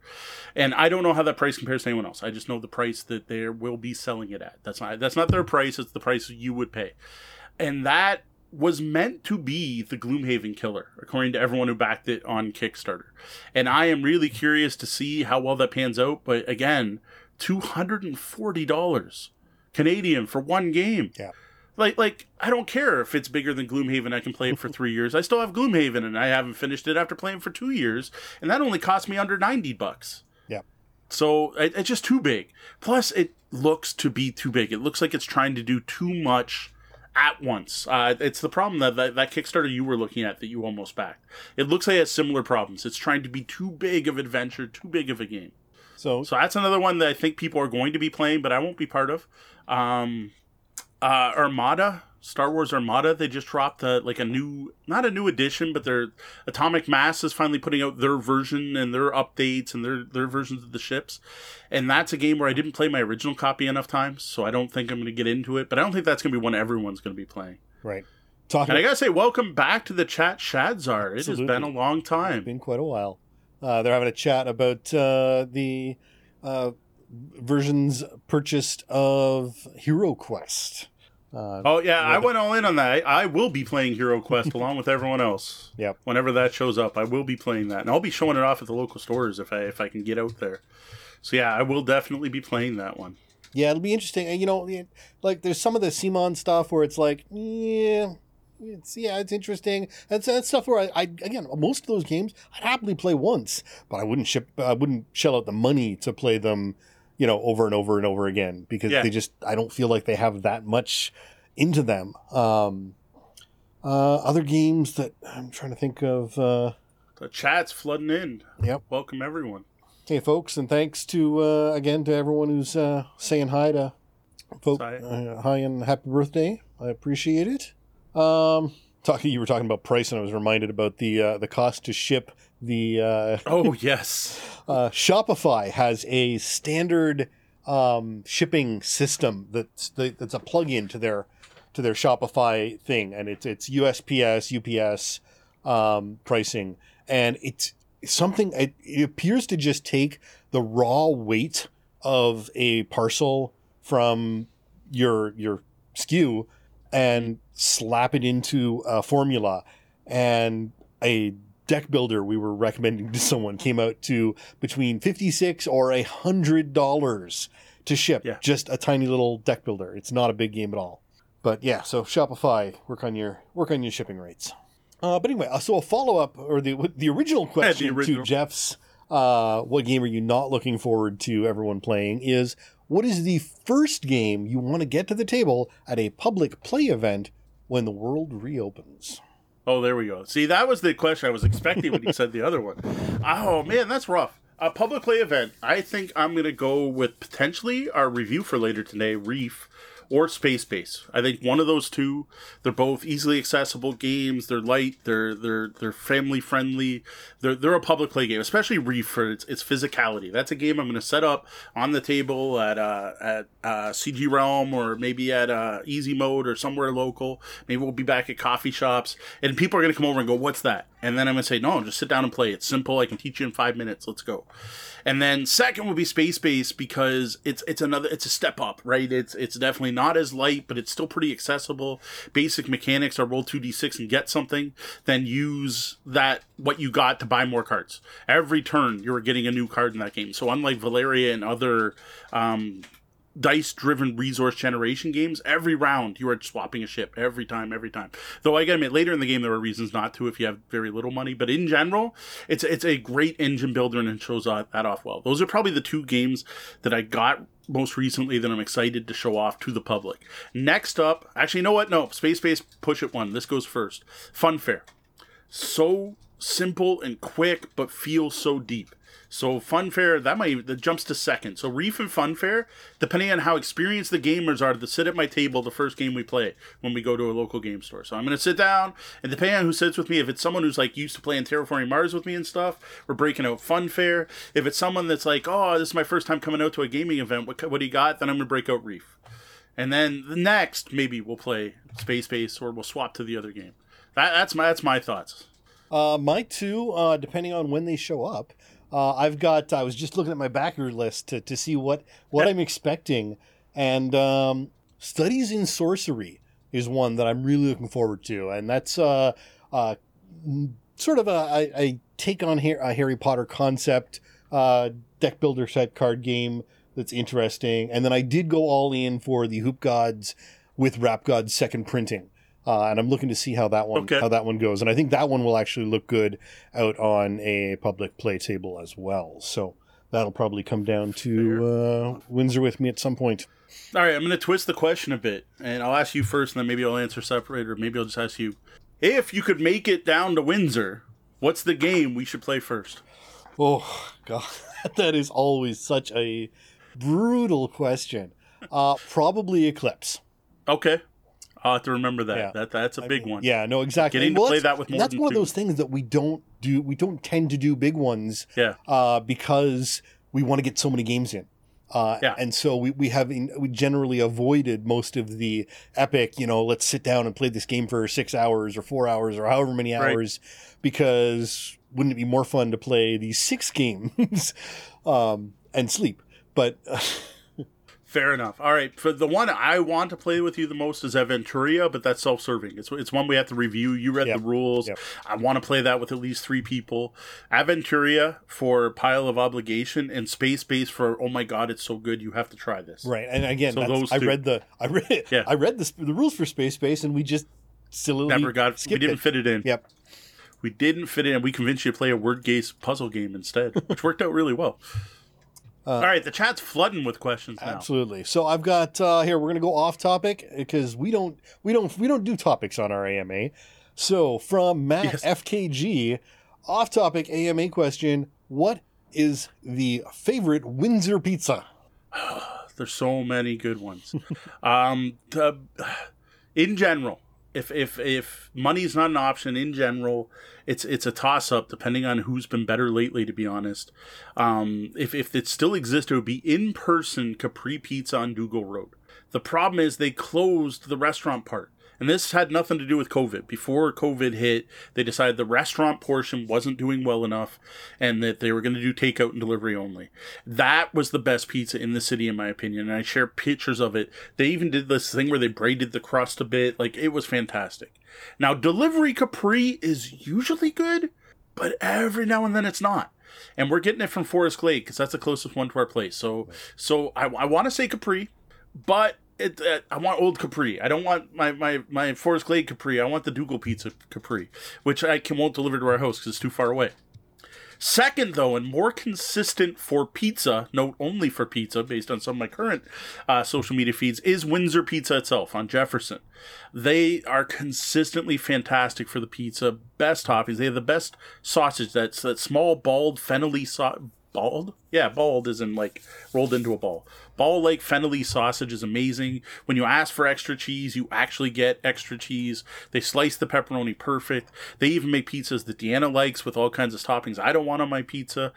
And I don't know how that price compares to anyone else. I just know the price that they will be selling it at. That's not that's not their price. It's the price you would pay. And that was meant to be the Gloomhaven killer, according to everyone who backed it on Kickstarter. And I am really curious to see how well that pans out. But again, two hundred and forty dollars Canadian for one game. Yeah. Like, like I don't care if it's bigger than Gloomhaven. I can play it for [LAUGHS] three years. I still have Gloomhaven, and I haven't finished it after playing for two years, and that only cost me under ninety bucks. Yeah. So it, it's just too big. Plus, it looks to be too big. It looks like it's trying to do too much at once. Uh, it's the problem that, that that Kickstarter you were looking at that you almost backed. It looks like it has similar problems. It's trying to be too big of adventure, too big of a game. So, so that's another one that I think people are going to be playing, but I won't be part of. Um, uh, Armada, Star Wars Armada, they just dropped a, like a new, not a new edition, but their Atomic Mass is finally putting out their version and their updates and their their versions of the ships, and that's a game where I didn't play my original copy enough times, so I don't think I'm going to get into it. But I don't think that's going to be one everyone's going to be playing. Right. Talking. And I gotta say, welcome back to the chat, Shadzar. It Absolutely. has been a long time. It's been quite a while. Uh, they're having a chat about uh, the uh, versions purchased of Hero Quest. Uh, oh yeah, I went all in on that. I, I will be playing Hero Quest along with everyone else. [LAUGHS] Yep. Whenever that shows up, I will be playing that, and I'll be showing it off at the local stores if I if I can get out there. So yeah, I will definitely be playing that one. Yeah, it'll be interesting. And you know, like there's some of the Simon stuff where it's like, yeah, it's yeah, it's interesting. That's that's stuff where I, I again most of those games I'd happily play once, but I wouldn't ship I wouldn't shell out the money to play them, you know, over and over and over again because yeah. they just I don't feel like they have that much into them. Um, uh, other games that I'm trying to think of. Uh, the chat's flooding in. Yep. Welcome everyone. Hey folks, and thanks to uh, again to everyone who's uh, saying hi to folks. Uh, hi and happy birthday. I appreciate it. Um, talking, you were talking about price, and I was reminded about the uh, the cost to ship the. Uh, oh [LAUGHS] yes. uh, Shopify has a standard um, shipping system that's that's a plug-in to their to their Shopify thing, and it's it's USPS UPS um, pricing, and it's something. It, it appears to just take the raw weight of a parcel from your your SKU and slap it into a formula. And a deck builder we were recommending to someone came out to between 56 or a hundred dollars to ship yeah. just a tiny little deck builder. It's not a big game at all. But yeah, so Shopify, work on your work on your shipping rates. Uh, but anyway, uh, so a follow up or the the original question yeah, the original. to Jeff's uh, what game are you not looking forward to everyone playing is what is the first game you want to get to the table at a public play event when the world reopens? Oh, there we go. See, that was the question I was expecting when you said the other one. [LAUGHS] Oh man, that's rough. A public play event. I think I'm gonna go with potentially our review for later today, Reef or Space Base. I think one of those two. They're both easily accessible games. They're light. They're they're they're family friendly. They're they're a public play game, especially Reef for its, its physicality. That's a game I'm going to set up on the table at uh, at uh, CG Realm or maybe at uh, Easy Mode or somewhere local. Maybe we'll be back at coffee shops, and people are going to come over and go, "What's that?" And then I'm going to say, "No, just sit down and play. It's simple. I can teach you in five minutes. Let's go." And then second would be Space Base because it's it's another it's a step up, right? It's it's definitely not as light, but it's still pretty accessible. Basic mechanics are roll two d six and get something, then use that what you got to buy more cards. Every turn you are getting a new card in that game. So unlike Valeria and other um, dice driven resource generation games, every round you are swapping a ship every time, every time. Though I gotta admit, later in the game there are reasons not to if you have very little money. But in general, it's it's a great engine builder and it shows that off well. Those are probably the two games that I got most recently that I'm excited to show off to the public. Next up, actually, you know what? No, Space Base Push It One. This goes first. Funfair. So simple and quick, but feels so deep. So Funfair, that might that jumps to second. So Reef and Funfair, depending on how experienced the gamers are, to sit at my table the first game we play when we go to a local game store. So I'm gonna sit down, and depending on who sits with me, if it's someone who's like used to playing Terraforming Mars with me and stuff, we're breaking out Funfair. If it's someone that's like, oh, this is my first time coming out to a gaming event, what what do you got? Then I'm gonna break out Reef. And then the next, maybe we'll play Space Base or we'll swap to the other game. That, that's my that's my thoughts. Uh, my two, uh, depending on when they show up. Uh, I've got. I was just looking at my backer list to, to see what what I'm expecting, and um, studies in sorcery is one that I'm really looking forward to, and that's uh, uh, sort of a, a, a take on a Harry Potter concept uh, deck builder set card game that's interesting. And then I did go all in for the Hoop Godz with Rap Godz second printing. Uh, and I'm looking to see how that one Okay. how that one goes. And I think that one will actually look good out on a public play table as well. So that'll probably come down to uh, Windsor with me at some point. All right, I'm going to twist the question a bit, and I'll ask you first, and then maybe I'll answer separate, or maybe I'll just ask you. If you could make it down to Windsor, what's the game we should play first? Oh God, [LAUGHS] that is always such a brutal question. Uh, probably Eclipse. Okay, I'll have to remember that. Yeah. That that's a big one. Yeah, no, exactly. Getting to play that with more That's one two. of those things that we don't do. We don't tend to do big ones Yeah. uh, because we want to get so many games in. Uh, Yeah. And so we, we have in, we generally avoided most of the epic, you know, let's sit down and play this game for six hours or four hours or however many Right. hours because wouldn't it be more fun to play these six [LAUGHS] games um, and sleep? But [LAUGHS] Fair enough. All right, for the one I want to play with you the most is Aventuria, but that's self-serving. It's it's one we have to review. You read Yep. the rules. Yep. I want to play that with at least three people. Aventuria for Pile of Obligation and Space Base for Oh my God, it's so good. You have to try this. Right, and again, So those I two. read the I read [LAUGHS] Yeah. I read the, the rules for Space Base, and we just silly Never got. We didn't it. fit it in. Yep. We didn't fit it in. We convinced you to play a word gaze puzzle game instead, which worked out really well. All right, the chat's flooding with questions now. Absolutely. So I've got uh, here. We're gonna go off topic because we don't we don't we don't do topics on our AMA. So from Matt Yes. FKG, off topic AMA question: What is the favorite Windsor pizza? [SIGHS] There's so many good ones. [LAUGHS] um, the- [SIGHS] in general, if if if money's not an option, in general, it's it's a toss up depending on who's been better lately. To be honest, um, if if it still exists, it would be in person Capri Pizza on Dougall Road. The problem is they closed the restaurant part. And this had nothing to do with COVID. Before COVID hit, they decided the restaurant portion wasn't doing well enough and that they were going to do takeout and delivery only. That was the best pizza in the city, in my opinion. And I share pictures of it. They even did this thing where they braided the crust a bit. Like, it was fantastic. Now, delivery Capri is usually good, but every now and then it's not. And we're getting it from Forest Glade because that's the closest one to our place. So, so I, I want to say Capri, but it, uh, I want old Capri. I don't want my, my, my Forest Glade Capri. I want the Dougall Pizza Capri, which I can won't deliver to our house because it's too far away. Second, though, and more consistent for pizza, note only for pizza, based on some of my current uh, social media feeds, is Windsor Pizza itself on Jefferson. They are consistently fantastic for the pizza. Best toppings. They have the best sausage. That's that small bald fennelly sauce bald? Yeah, bald is in like rolled into a ball. Ball Lake fennelly sausage is amazing. When you ask for extra cheese, you actually get extra cheese. They slice the pepperoni perfect. They even make pizzas that Deanna likes with all kinds of toppings I don't want on my pizza.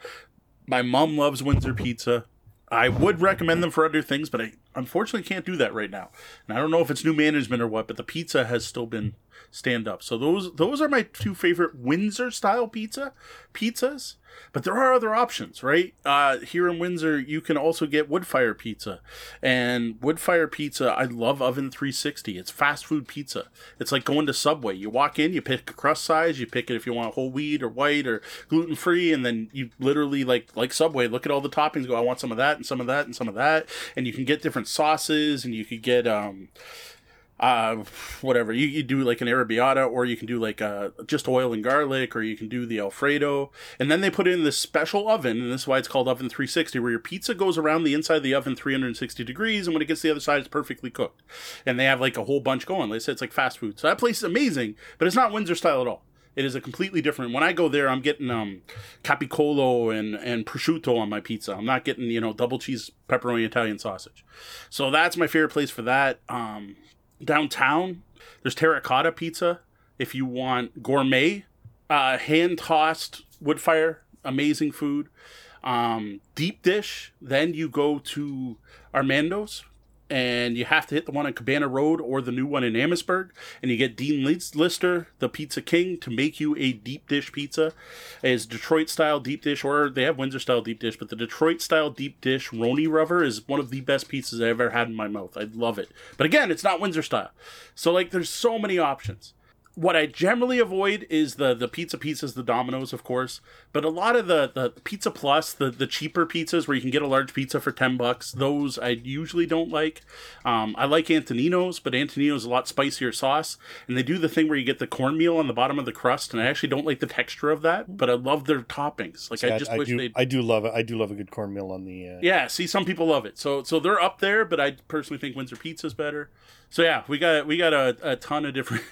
My mom loves Windsor pizza. I would recommend them for other things, but I unfortunately can't do that right now. And I don't know if it's new management or what, but the pizza has still been stand up. So those those are my two favorite Windsor style pizza pizzas. But there are other options, right? Uh, here in Windsor, you can also get Woodfire Pizza. And wood fire Pizza, I love Oven 360. It's fast food pizza. It's like going to Subway. You walk in, you pick a crust size, you pick it if you want whole wheat or white or gluten free, and then you literally, like like Subway, look at all the toppings, go, I want some of that and some of that and some of that. And you can get different sauces and you could get, um, uh, whatever you, you do like an arrabbiata or you can do like uh, just oil and garlic or you can do the alfredo and then they put in this special oven and this is why it's called oven 360 where your pizza goes around the inside of the oven 360 degrees and when it gets to the other side it's perfectly cooked and they have like a whole bunch going like i said it's like fast food so that place is amazing but it's not windsor style at all it is a completely different. When I go there, I'm getting um, capicolo and and prosciutto on my pizza. I'm not getting you know double cheese pepperoni Italian sausage. So that's my favorite place for that. Um, downtown. There's terracotta pizza if you want gourmet, uh, hand tossed wood fire, amazing food. Um, deep dish. Then you go to Armando's and you have to hit the one on Cabana Road or the new one in Amherstburg, and you get Dean Lister, the Pizza King, to make you a deep dish pizza. It's Detroit style deep dish, or they have Windsor style deep dish, but the Detroit style deep dish Roni Rubber is one of the best pizzas I've ever had in my mouth. I love it. But again, it's not Windsor style. So, like, there's so many options what I generally avoid is the the pizza pizzas, the Domino's, of course. But a lot of the the Pizza Plus, the the cheaper pizzas where you can get a large pizza for ten bucks, those I usually don't like. Um, I like Antonino's, but Antonino's a lot spicier sauce, and they do the thing where you get the cornmeal on the bottom of the crust, and I actually don't like the texture of that. But I love their toppings. Like I just I wish do, they. I do love it. I do love a good cornmeal on the. Uh... Yeah, see, some people love it, so so they're up there. But I personally think Windsor Pizza's better. So yeah, we got we got a, a ton of different.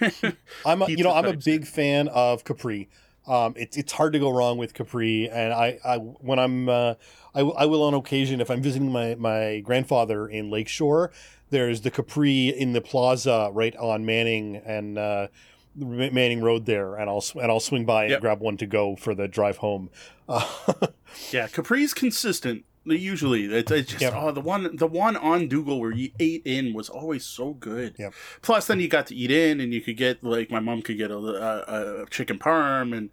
[LAUGHS] I'm a, you know I'm a big fan of Capri. Um, it's it's hard to go wrong with Capri, and I, I when I'm uh, I, I will on occasion if I'm visiting my my grandfather in Lakeshore, there's the Capri in the plaza right on Manning and uh, Manning Road there, and I'll and I'll swing by and yep. grab one to go for the drive home. Uh, [LAUGHS] yeah, Capri's consistent Usually, it's, it's just yep. oh the one the one on Dougall where you ate in was always so good. Yep. Plus, then you got to eat in, and you could get like my mom could get a, a, a chicken parm, and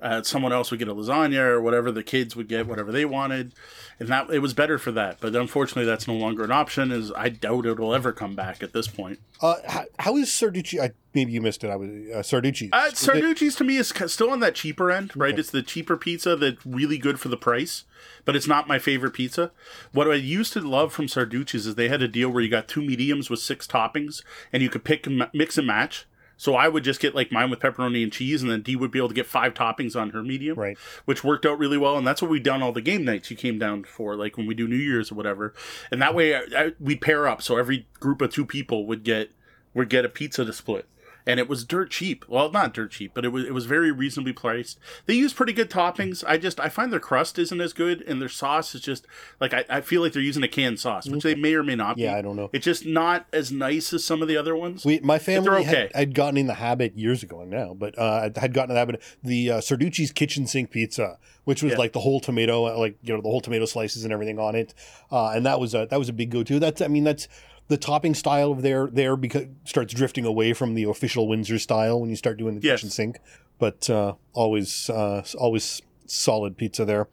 uh, someone else would get a lasagna or whatever the kids would get, whatever they wanted, and that it was better for that. But unfortunately, that's no longer an option. Is I doubt it will ever come back at this point. Uh, how, how is Sarducci? I, maybe you missed it. I was uh, Sarducci. Uh, Sarducci's to me is still on that cheaper end, right? It's the cheaper pizza that's really good for the price, but it's not my favorite pizza. What I used to love from Sarducci's is they had a deal where you got two mediums with six toppings, and you could pick and mix and match. So I would just get like mine with pepperoni and cheese, and then Dee would be able to get five toppings on her medium, right? Which worked out really well, and that's what we done all the game nights. You came down for like when we do New Year's or whatever, and that way I, I, we'd pair up. So every group of two people would get would get a pizza to split and it was dirt cheap. Well, not dirt cheap, but it was it was very reasonably priced. They use pretty good toppings. I just I find their crust isn't as good, and their sauce is just like I, I feel like they're using a canned sauce, which they may or may not. Yeah, be. I don't know. It's just not as nice as some of the other ones. We my family okay. had, had gotten in the habit years ago now, but uh, had gotten in the habit the uh, Sarducci's kitchen sink pizza, which was yeah. like the whole tomato, like you know the whole tomato slices and everything on it, uh, and that was a that was a big go to. That's I mean that's the topping style of their there because starts drifting away from the official Windsor style when you start doing the yes. kitchen sink. But uh, always uh, always solid pizza there.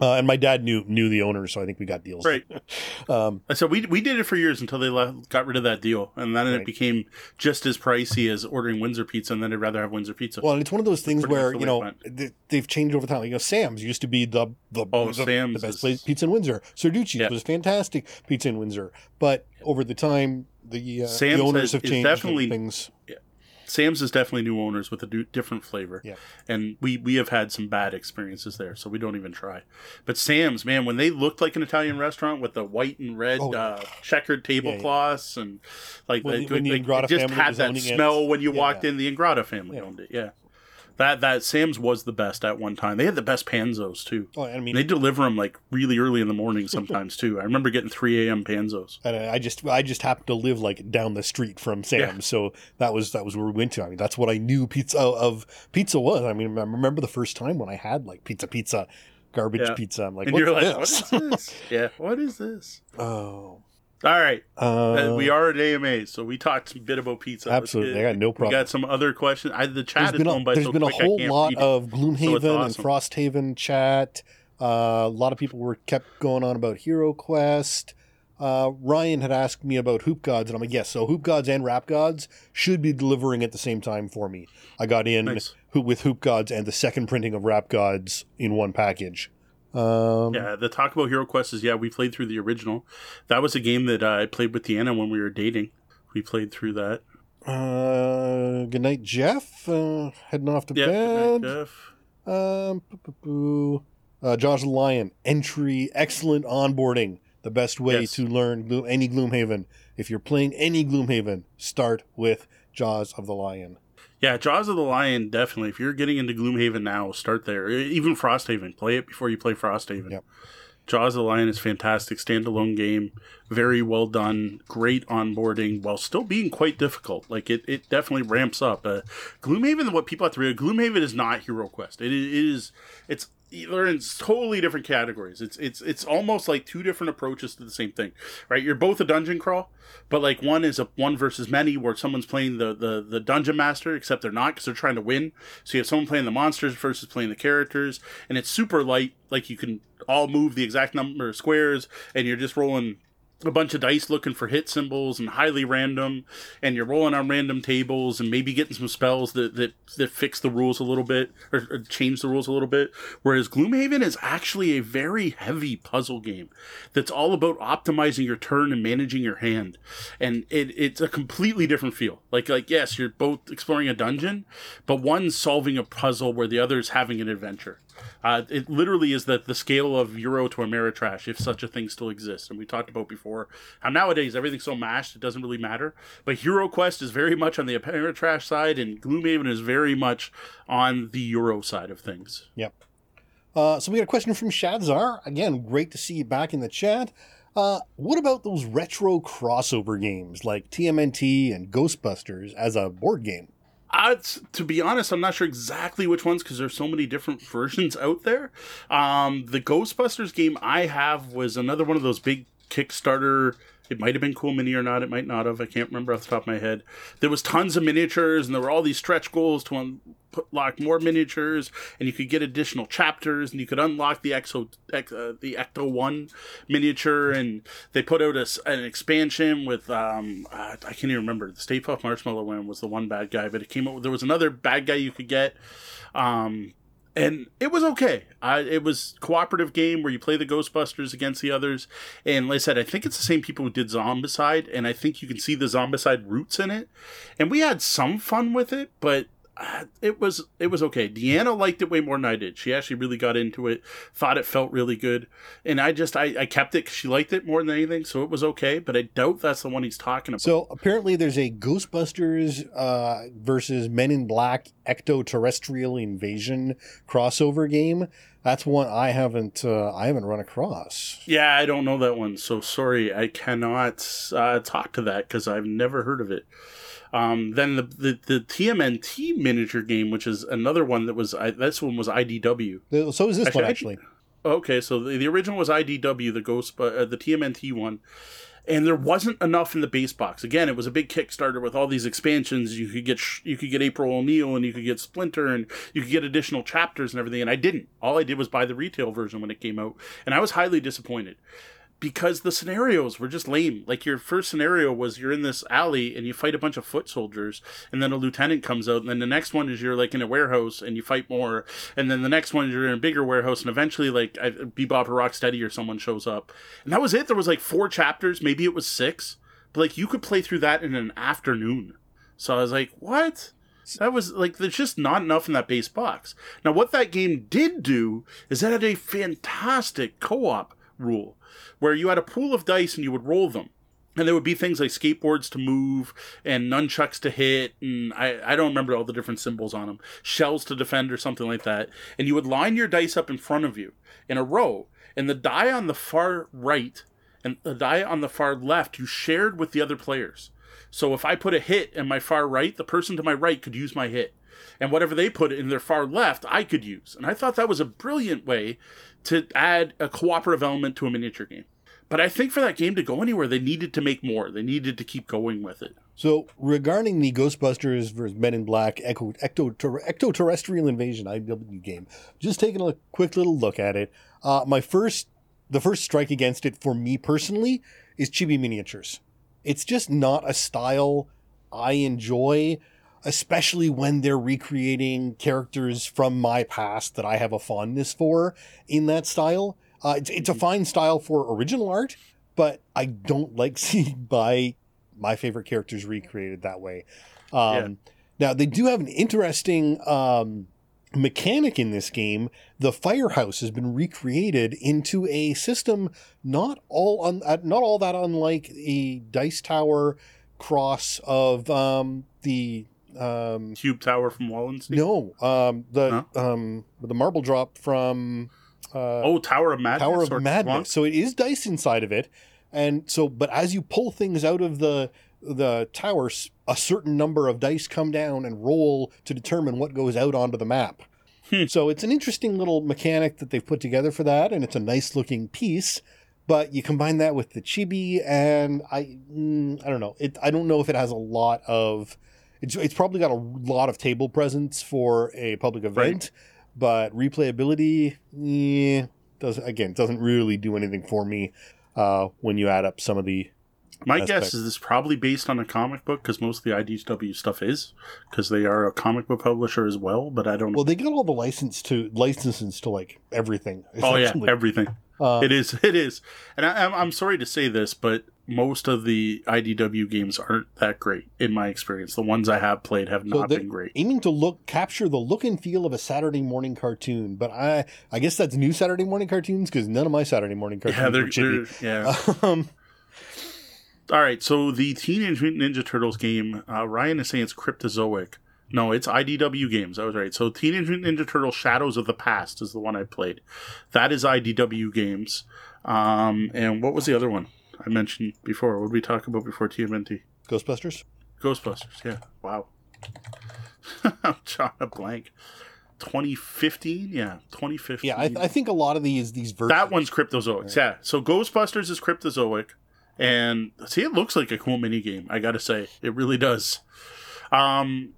Uh, and my dad knew knew the owner, so I think we got deals. Right. [LAUGHS] um, so we we did it for years until they left, got rid of that deal, and then right. it became just as pricey as ordering Windsor pizza, and then I'd rather have Windsor pizza. Well, and it's one of those things where you know they, have changed over time. You know, Sam's used to be the the, oh, the, Sam's the best place pizza in Windsor. Sarducci's yep. was fantastic pizza in Windsor, but over the time the uh, the owners have changed definitely, things. Yeah. Sam's is definitely new owners with a du- different flavor. Yeah. And we we have had some bad experiences there, so we don't even try. But Sam's, man, when they looked like an Italian restaurant with the white and red Oh, uh, checkered tablecloths and like, When the- when the like, Ingrata it just had that owning it. smell when you Yeah. walked in. The Ingrata family Yeah. owned it. Yeah. That that Sam's was the best at one time. They had the best panzos too. Oh, I mean, They deliver them like really early in the morning sometimes too. I remember getting 3 a.m. panzos. And I just I just happened to live like down the street from Sam's, Yeah. so that was that was where we went to. I mean, that's what I knew pizza of pizza was. I mean, I remember the first time when I had like pizza pizza, garbage Yeah. pizza. I'm like, And you're like, this? what is this? [LAUGHS] yeah, what is this? oh, All right. uh, Uh, we are at AMA, so we talked a bit about pizza. Absolutely. I got no problem. We got some other questions. I, the chat There's is been a, going by there's so been a quick, I whole lot of Gloomhaven and awesome. Frosthaven chat. Uh, a lot of people were kept going on about Hero Quest. Uh, Ryan had asked me about Hoop Godz, and I'm like, yes. So Hoop Godz and Rap Godz should be delivering at the same time for me. I got in Nice. With Hoop Godz and the second printing of Rap Godz in one package. Um, Yeah, the talk about Hero Quest is yeah, we played through the original. That was a game that uh, I played with Deanna when we were dating. We played through that. Uh, good night, Jeff. Uh, heading off to Yeah, bed. good night, Jeff. Um. Uh, Jaws of the Lion, entry, excellent onboarding. The best way Yes. to learn any Gloomhaven. If you're playing any Gloomhaven, start with Jaws of the Lion. Yeah, Jaws of the Lion, definitely. If you're getting into Gloomhaven now, start there. Even Frosthaven. Play it before you play Frosthaven. Yep. Jaws of the Lion is fantastic. Standalone game. Very well done. Great onboarding while still being quite difficult. Like, it, it definitely ramps up. Uh, Gloomhaven, what people have to realize, Gloomhaven is not Hero Quest. It is, it is it's they're in totally different categories. It's it's it's almost like two different approaches to the same thing, right? You're both a dungeon crawl, but like one is a one versus many, where someone's playing the the, the dungeon master, except they're not because they're trying to win. So you have someone playing the monsters versus playing the characters, and it's super light. Like you can all move the exact number of squares, and you're just rolling a bunch of dice looking for hit symbols and highly random and you're rolling on random tables and maybe getting some spells that that, that fix the rules a little bit or, or change the rules a little bit. Whereas gloomhaven is actually a very heavy puzzle game that's all about optimizing your turn and managing your hand. And it, it's a completely different feel. Like like yes you're both exploring a dungeon but one's solving a puzzle where the other is having an adventure uh, it literally is that the scale of Euro to Ameritrash, if such a thing still exists. And we talked about before how nowadays everything's so mashed it doesn't really matter. But Hero Quest is very much on the Ameritrash side, and Gloomhaven is very much on the Euro side of things. Yep. Uh, so we got a question from Shadzar. Again, great to see you back in the chat. Uh, what about those retro crossover games like TMNT and Ghostbusters as a board game? To be honest, I'm not sure exactly which ones because there's so many different versions out there. Um, the Ghostbusters game I have was another one of those big Kickstarter. It might have been Cool Mini or not. It might not have. I can't remember off the top of my head. There was tons of miniatures, and there were all these stretch goals to unlock more miniatures, and you could get additional chapters, and you could unlock the Exo, Ex, uh, the Ecto One miniature, and they put out a an expansion with um, uh, I can't even remember. The Stay Puft Marshmallow Man was the one bad guy, but it came out. There was another bad guy you could get. Um, and it was okay. I, it was cooperative game where you play the Ghostbusters against the others, and like I said, I think it's the same people who did Zombicide, and I think you can see the Zombicide roots in it. And we had some fun with it, but [SIGHS] it was it was okay. Deanna liked it way more than I did. She actually really got into it, thought it felt really good, and I just I, I kept it because she liked it more than anything, so it was okay. But I doubt that's the one he's talking about. So apparently, there's a Ghostbusters uh, versus Men in Black Ecto-Terrestrial Invasion crossover game. That's one I haven't uh, I haven't run across. Yeah, I don't know that one, so sorry, I cannot uh, talk to that because I've never heard of it. Um, then the, the the TMNT miniature game, which is another one that was I, this one was IDW. So is this Actually, one I- actually? Okay, so the, the original was IDW, the Ghost, uh, the TMNT one, and there wasn't enough in the base box. Again, it was a big Kickstarter with all these expansions. You could get sh- you could get April O'Neil and you could get Splinter and you could get additional chapters and everything. And I didn't. All I did was buy the retail version when it came out, and I was highly disappointed because the scenarios were just lame. Like your first scenario was you're in this alley and you fight a bunch of foot soldiers, and then a lieutenant comes out, and then the next one is you're like in a warehouse and you fight more, and then the next one you're in a bigger warehouse, and eventually like I- Bebop or Rocksteady or someone shows up, and that was it. There was like four chapters, maybe it was six, but like you could play through that in an afternoon. So I was like, what? That was like there's just not enough in that base box. Now, what that game did do is that had a fantastic co-op rule where you had a pool of dice and you would roll them. And there would be things like skateboards to move and nunchucks to hit, and I, I don't remember all the different symbols on them, shells to defend or something like that. And you would line your dice up in front of you in a row, and the die on the far right and the die on the far left you shared with the other players. So if I put a hit in my far right, the person to my right could use my hit. And whatever they put in their far left, I could use. And I thought that was a brilliant way to add a cooperative element to a miniature game. But I think for that game to go anywhere, they needed to make more. They needed to keep going with it. So, regarding the Ghostbusters versus Men in Black Echo, ecto, Ectoterrestrial Invasion IDW game, just taking a quick little look at it. Uh, my first, the first strike against it for me personally is Chibi Miniatures. It's just not a style I enjoy, especially when they're recreating characters from my past that I have a fondness for in that style. Uh, it's, it's a fine style for original art, but I don't like [LAUGHS] seeing by my favorite characters recreated that way. Um, yeah. Now they do have an interesting um, mechanic in this game. The firehouse has been recreated into a system not all un, uh, not all that unlike a dice tower cross of um, the um, cube tower from Wallenstein. No, um, the huh? um, the marble drop from uh, oh, Tower of Madness. Tower of Madness. So it is dice inside of it, and so but as you pull things out of the the towers, a certain number of dice come down and roll to determine what goes out onto the map. Hmm. So it's an interesting little mechanic that they've put together for that, and it's a nice looking piece. But you combine that with the chibi, and I, mm, I don't know. It, I don't know if it has a lot of. It's, it's probably got a lot of table presence for a public event, right but replayability, yeah, does again doesn't really do anything for me uh, when you add up some of the. My aspects. guess is this probably based on a comic book because most of the IDW stuff is because they are a comic book publisher as well. But I don't. Well, they got all the license to licenses to like everything. [LAUGHS] Oh yeah, everything. Uh, it is. [LAUGHS] It is. And I, I'm sorry to say this, but most of the IDW games aren't that great in my experience. The ones I have played have so not been great. Aiming to look capture the look and feel of a Saturday morning cartoon, but I I guess that's new Saturday morning cartoons because none of my Saturday morning cartoons yeah, they're, they're yeah. [LAUGHS] Um, All right, so the Teenage Mutant Ninja Turtles game, uh, Ryan is saying it's Cryptozoic. No, it's IDW games. I was right. So Teenage Mutant Ninja Turtles Shadows of the Past is the one I played. That is IDW games. Um, and what was the other one? I mentioned before. What did we talk about before TMNT? Ghostbusters. Ghostbusters. Yeah. Wow. [LAUGHS] I'm drawing a blank. 2015. Yeah, 2015. Yeah, I, th- I, think a lot of these these versions. That one's Cryptozoic. Right. Yeah. So Ghostbusters is Cryptozoic, and see, it looks like a cool mini game. I gotta say, it really does. Um,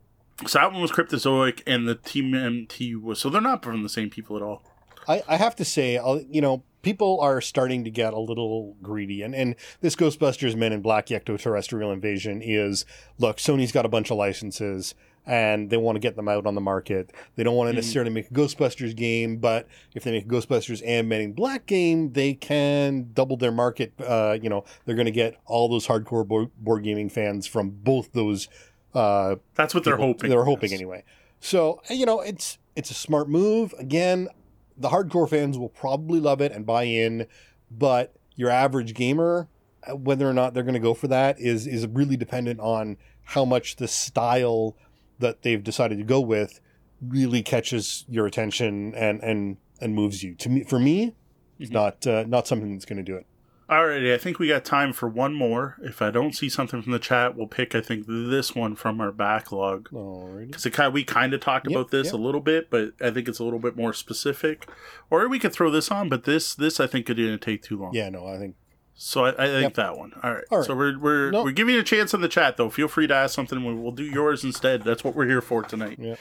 so that one was Cryptozoic, and the TMNT was. So they're not from the same people at all. I, I have to say, I'll, you know, people are starting to get a little greedy. And, and this Ghostbusters Men in Black Ectoterrestrial Invasion is look, Sony's got a bunch of licenses and they want to get them out on the market. They don't want to mm-hmm. necessarily make a Ghostbusters game, but if they make a Ghostbusters and Men in Black game, they can double their market. Uh, you know, they're going to get all those hardcore board, board gaming fans from both those. Uh, That's what they're hoping. They're hoping yes. anyway. So you know, it's it's a smart move. Again, the hardcore fans will probably love it and buy in, but your average gamer, uh, whether or not they're going to go for that, is is really dependent on how much the style that they've decided to go with really catches your attention and and and moves you. To me, for me, it's mm-hmm. not uh, not something that's going to do it. Alrighty, I think we got time for one more. If I don't see something from the chat, we'll pick. I think this one from our backlog because we kind of talked yep, about this yep. a little bit, but I think it's a little bit more specific. Or we could throw this on, but this this I think it didn't take too long. Yeah, no, I think so. I, I think yep. that one. All right. All right. So we're we're nope. we're giving you a chance in the chat though. Feel free to ask something. We'll do yours instead. That's what we're here for tonight. Yeah.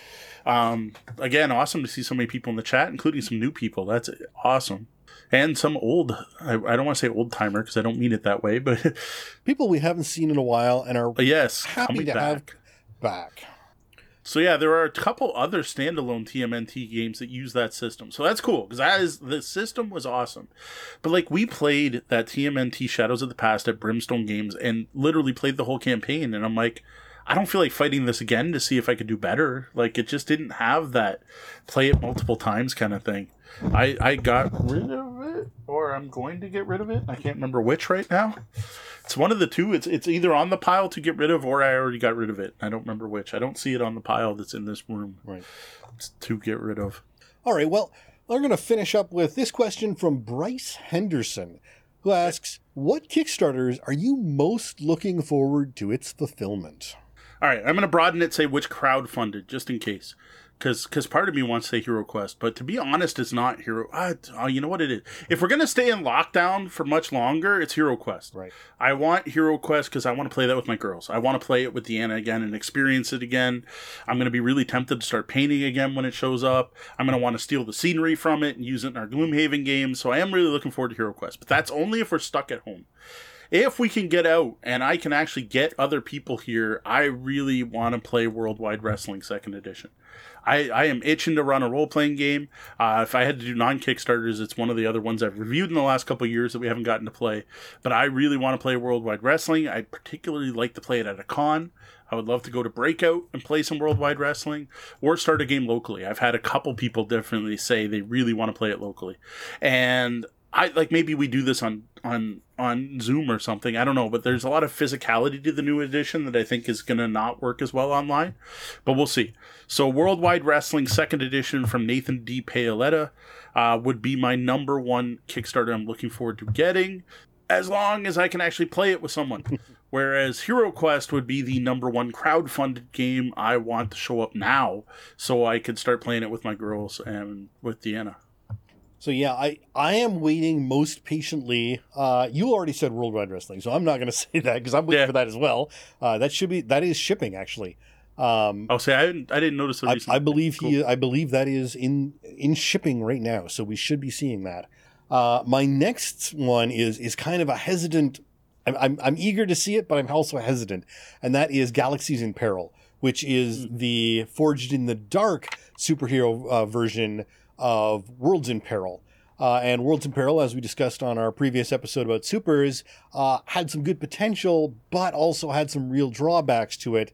Um. Again, awesome to see so many people in the chat, including some new people. That's awesome and some old I, I don't want to say old timer because I don't mean it that way, but [LAUGHS] people we haven't seen in a while and are yes happy to back. have back. So yeah, there are a couple other standalone TMNT games that use that system. So that's cool because that is the system was awesome. But like we played that TMNT Shadows of the Past at Brimstone Games and literally played the whole campaign, and I'm like, I don't feel like fighting this again to see if I could do better. Like it just didn't have that play it multiple times kind of thing. I I got rid of it, or I'm going to get rid of it. I can't remember which right now. It's one of the two. It's it's either on the pile to get rid of, or I already got rid of it. I don't remember which. I don't see it on the pile that's in this room. Right. It's to get rid of. All right. Well, we're going to finish up with this question from Bryce Henderson, who asks, "What Kickstarters are you most looking forward to its fulfillment?" All right, I'm going to broaden it. Say which crowd funded, just in case because because part of me wants to say Hero Quest, but to be honest, it's not Hero. Uh, oh, you know what it is? If we're gonna stay in lockdown for much longer, it's Hero Quest. Right. I want Hero Quest because I want to play that with my girls. I want to play it with Deanna again and experience it again. I'm gonna be really tempted to start painting again when it shows up. I'm gonna want to steal the scenery from it and use it in our Gloomhaven game. So I am really looking forward to Hero Quest, but that's only if we're stuck at home if we can get out and I can actually get other people here, I really want to play Worldwide Wrestling Second Edition. I, I am itching to run a role playing game. Uh, if I had to do non Kickstarters, it's one of the other ones I've reviewed in the last couple years that we haven't gotten to play. But I really want to play Worldwide Wrestling. I particularly like to play it at a con. I would love to go to Breakout and play some Worldwide Wrestling or start a game locally. I've had a couple people definitely say they really want to play it locally. And I like maybe we do this on on on Zoom or something. I don't know, but there's a lot of physicality to the new edition that I think is going to not work as well online. But we'll see. So, Worldwide Wrestling Second Edition from Nathan D. Paoletta uh, would be my number one Kickstarter I'm looking forward to getting, as long as I can actually play it with someone. [LAUGHS] Whereas Hero Quest would be the number one crowd-funded game I want to show up now, so I could start playing it with my girls and with Deanna. So yeah, I I am waiting most patiently. Uh, you already said Worldwide Wrestling, so I'm not going [LAUGHS] to say that because I'm waiting yeah. for that as well. Uh, that should be that is shipping actually. Um, I'll say I didn't I didn't notice the I, I, believe cool. he I believe that is in in shipping right now, so we should be seeing that. Uh, my next one is is kind of a hesitant. I'm, I'm, I'm eager to see it, but I'm also hesitant, and that is Galaxies in Peril, which is mm. the Forged in the Dark superhero uh, version of Worlds in Peril. Uh, and Worlds in Peril, as we discussed on our previous episode about supers, uh, had some good potential, but also had some real drawbacks to it.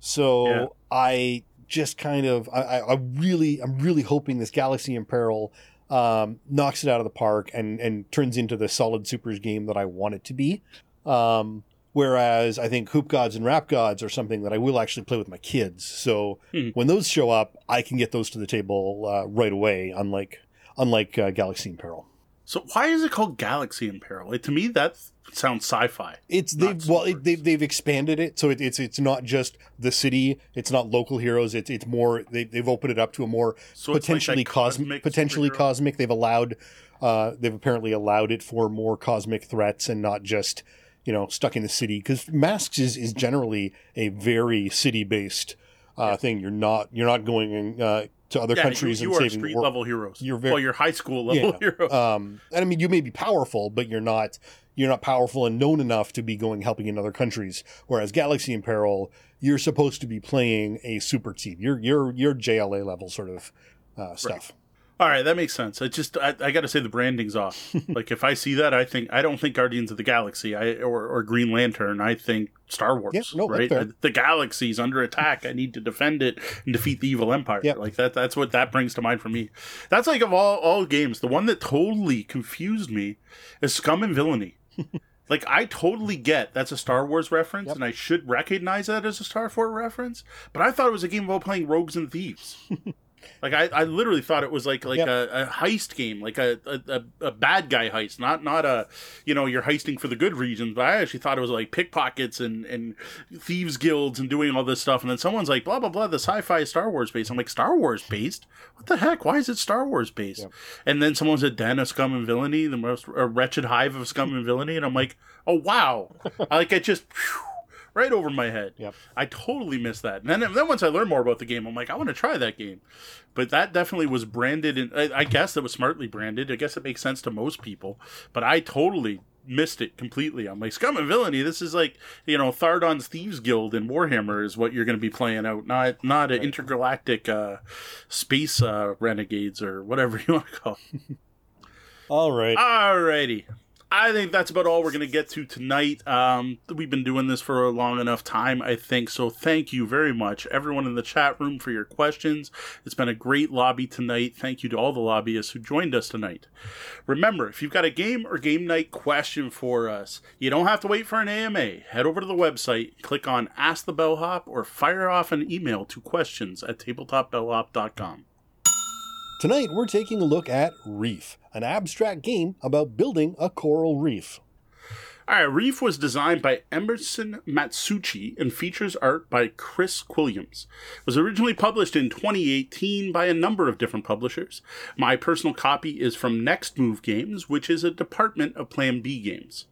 So yeah. I just kind of, I, I, really, I'm really hoping this Galaxy in Peril um, knocks it out of the park and and turns into the solid supers game that I want it to be. Um, Whereas I think Hoop Godz and Rap Godz are something that I will actually play with my kids. So hmm. when those show up, I can get those to the table uh, right away. Unlike unlike uh, Galaxy in Peril. So why is it called Galaxy in Peril? Like, to me, that sounds sci-fi. It's they well, it, they've they've expanded it, so it, it's it's not just the city. It's not local heroes. It's it's more they they've opened it up to a more so potentially like cosmic, cosmic potentially superhero? cosmic. They've allowed, uh, they've apparently allowed it for more cosmic threats and not just you know, stuck in the city because masks is, is generally a very city based uh, yeah. thing. You're not you're not going uh, to other yeah, countries you, you and are saving street level heroes. You're very, well, you're high school level yeah. heroes. Um, and I mean, you may be powerful, but you're not you're not powerful and known enough to be going helping in other countries. Whereas Galaxy in Peril, you're supposed to be playing a super team. You're you're you're JLA level sort of uh, stuff. Right. All right, that makes sense. I just I, I got to say the branding's off. [LAUGHS] like if I see that, I think I don't think Guardians of the Galaxy, I or, or Green Lantern. I think Star Wars. Yeah, no, right? The galaxy's under attack. I need to defend it and defeat the evil empire. Yep. Like that. That's what that brings to mind for me. That's like of all all games, the one that totally confused me is Scum and Villainy. [LAUGHS] like I totally get that's a Star Wars reference, yep. and I should recognize that as a Star Wars reference. But I thought it was a game about playing rogues and thieves. [LAUGHS] Like I, I literally thought it was like like yep. a, a, heist game, like a, a, a bad guy heist, not not a you know you're heisting for the good reasons. But I actually thought it was like pickpockets and and thieves guilds and doing all this stuff. And then someone's like blah blah blah, the sci-fi Star Wars based. I'm like Star Wars based? What the heck? Why is it Star Wars based? Yep. And then someone said Den of Scum and Villainy, the most wretched hive of scum and villainy, and I'm like, oh wow, [LAUGHS] like I just. Whew, right over my head. Yep. I totally missed that. And then, then once I learned more about the game, I'm like, I want to try that game. But that definitely was branded, and I, I guess it was smartly branded. I guess it makes sense to most people. But I totally missed it completely. I'm like, Scum and Villainy, this is like, you know, Thardon's Thieves Guild in Warhammer is what you're going to be playing out, not not an intergalactic uh, space uh, renegades or whatever [LAUGHS] you want to call It. All right. All righty. I think that's about all we're going to get to tonight. Um, we've been doing this for a long enough time, I think. So thank you very much, everyone in the chat room, for your questions. It's been a great lobby tonight. Thank you to all the lobbyists who joined us tonight. Remember, if you've got a game or game night question for us, you don't have to wait for an AMA. Head over to the website, click on Ask the Bellhop, or fire off an email to questions at tabletopbellhop.com. Tonight, we're taking a look at Reef, an abstract game about building a coral reef. All right, Reef was designed by Emerson Matsuuchi and features art by Chris Quilliams. It was originally published in 2018 by a number of different publishers. My personal copy is from Next Move Games, which is a department of Plan B Games.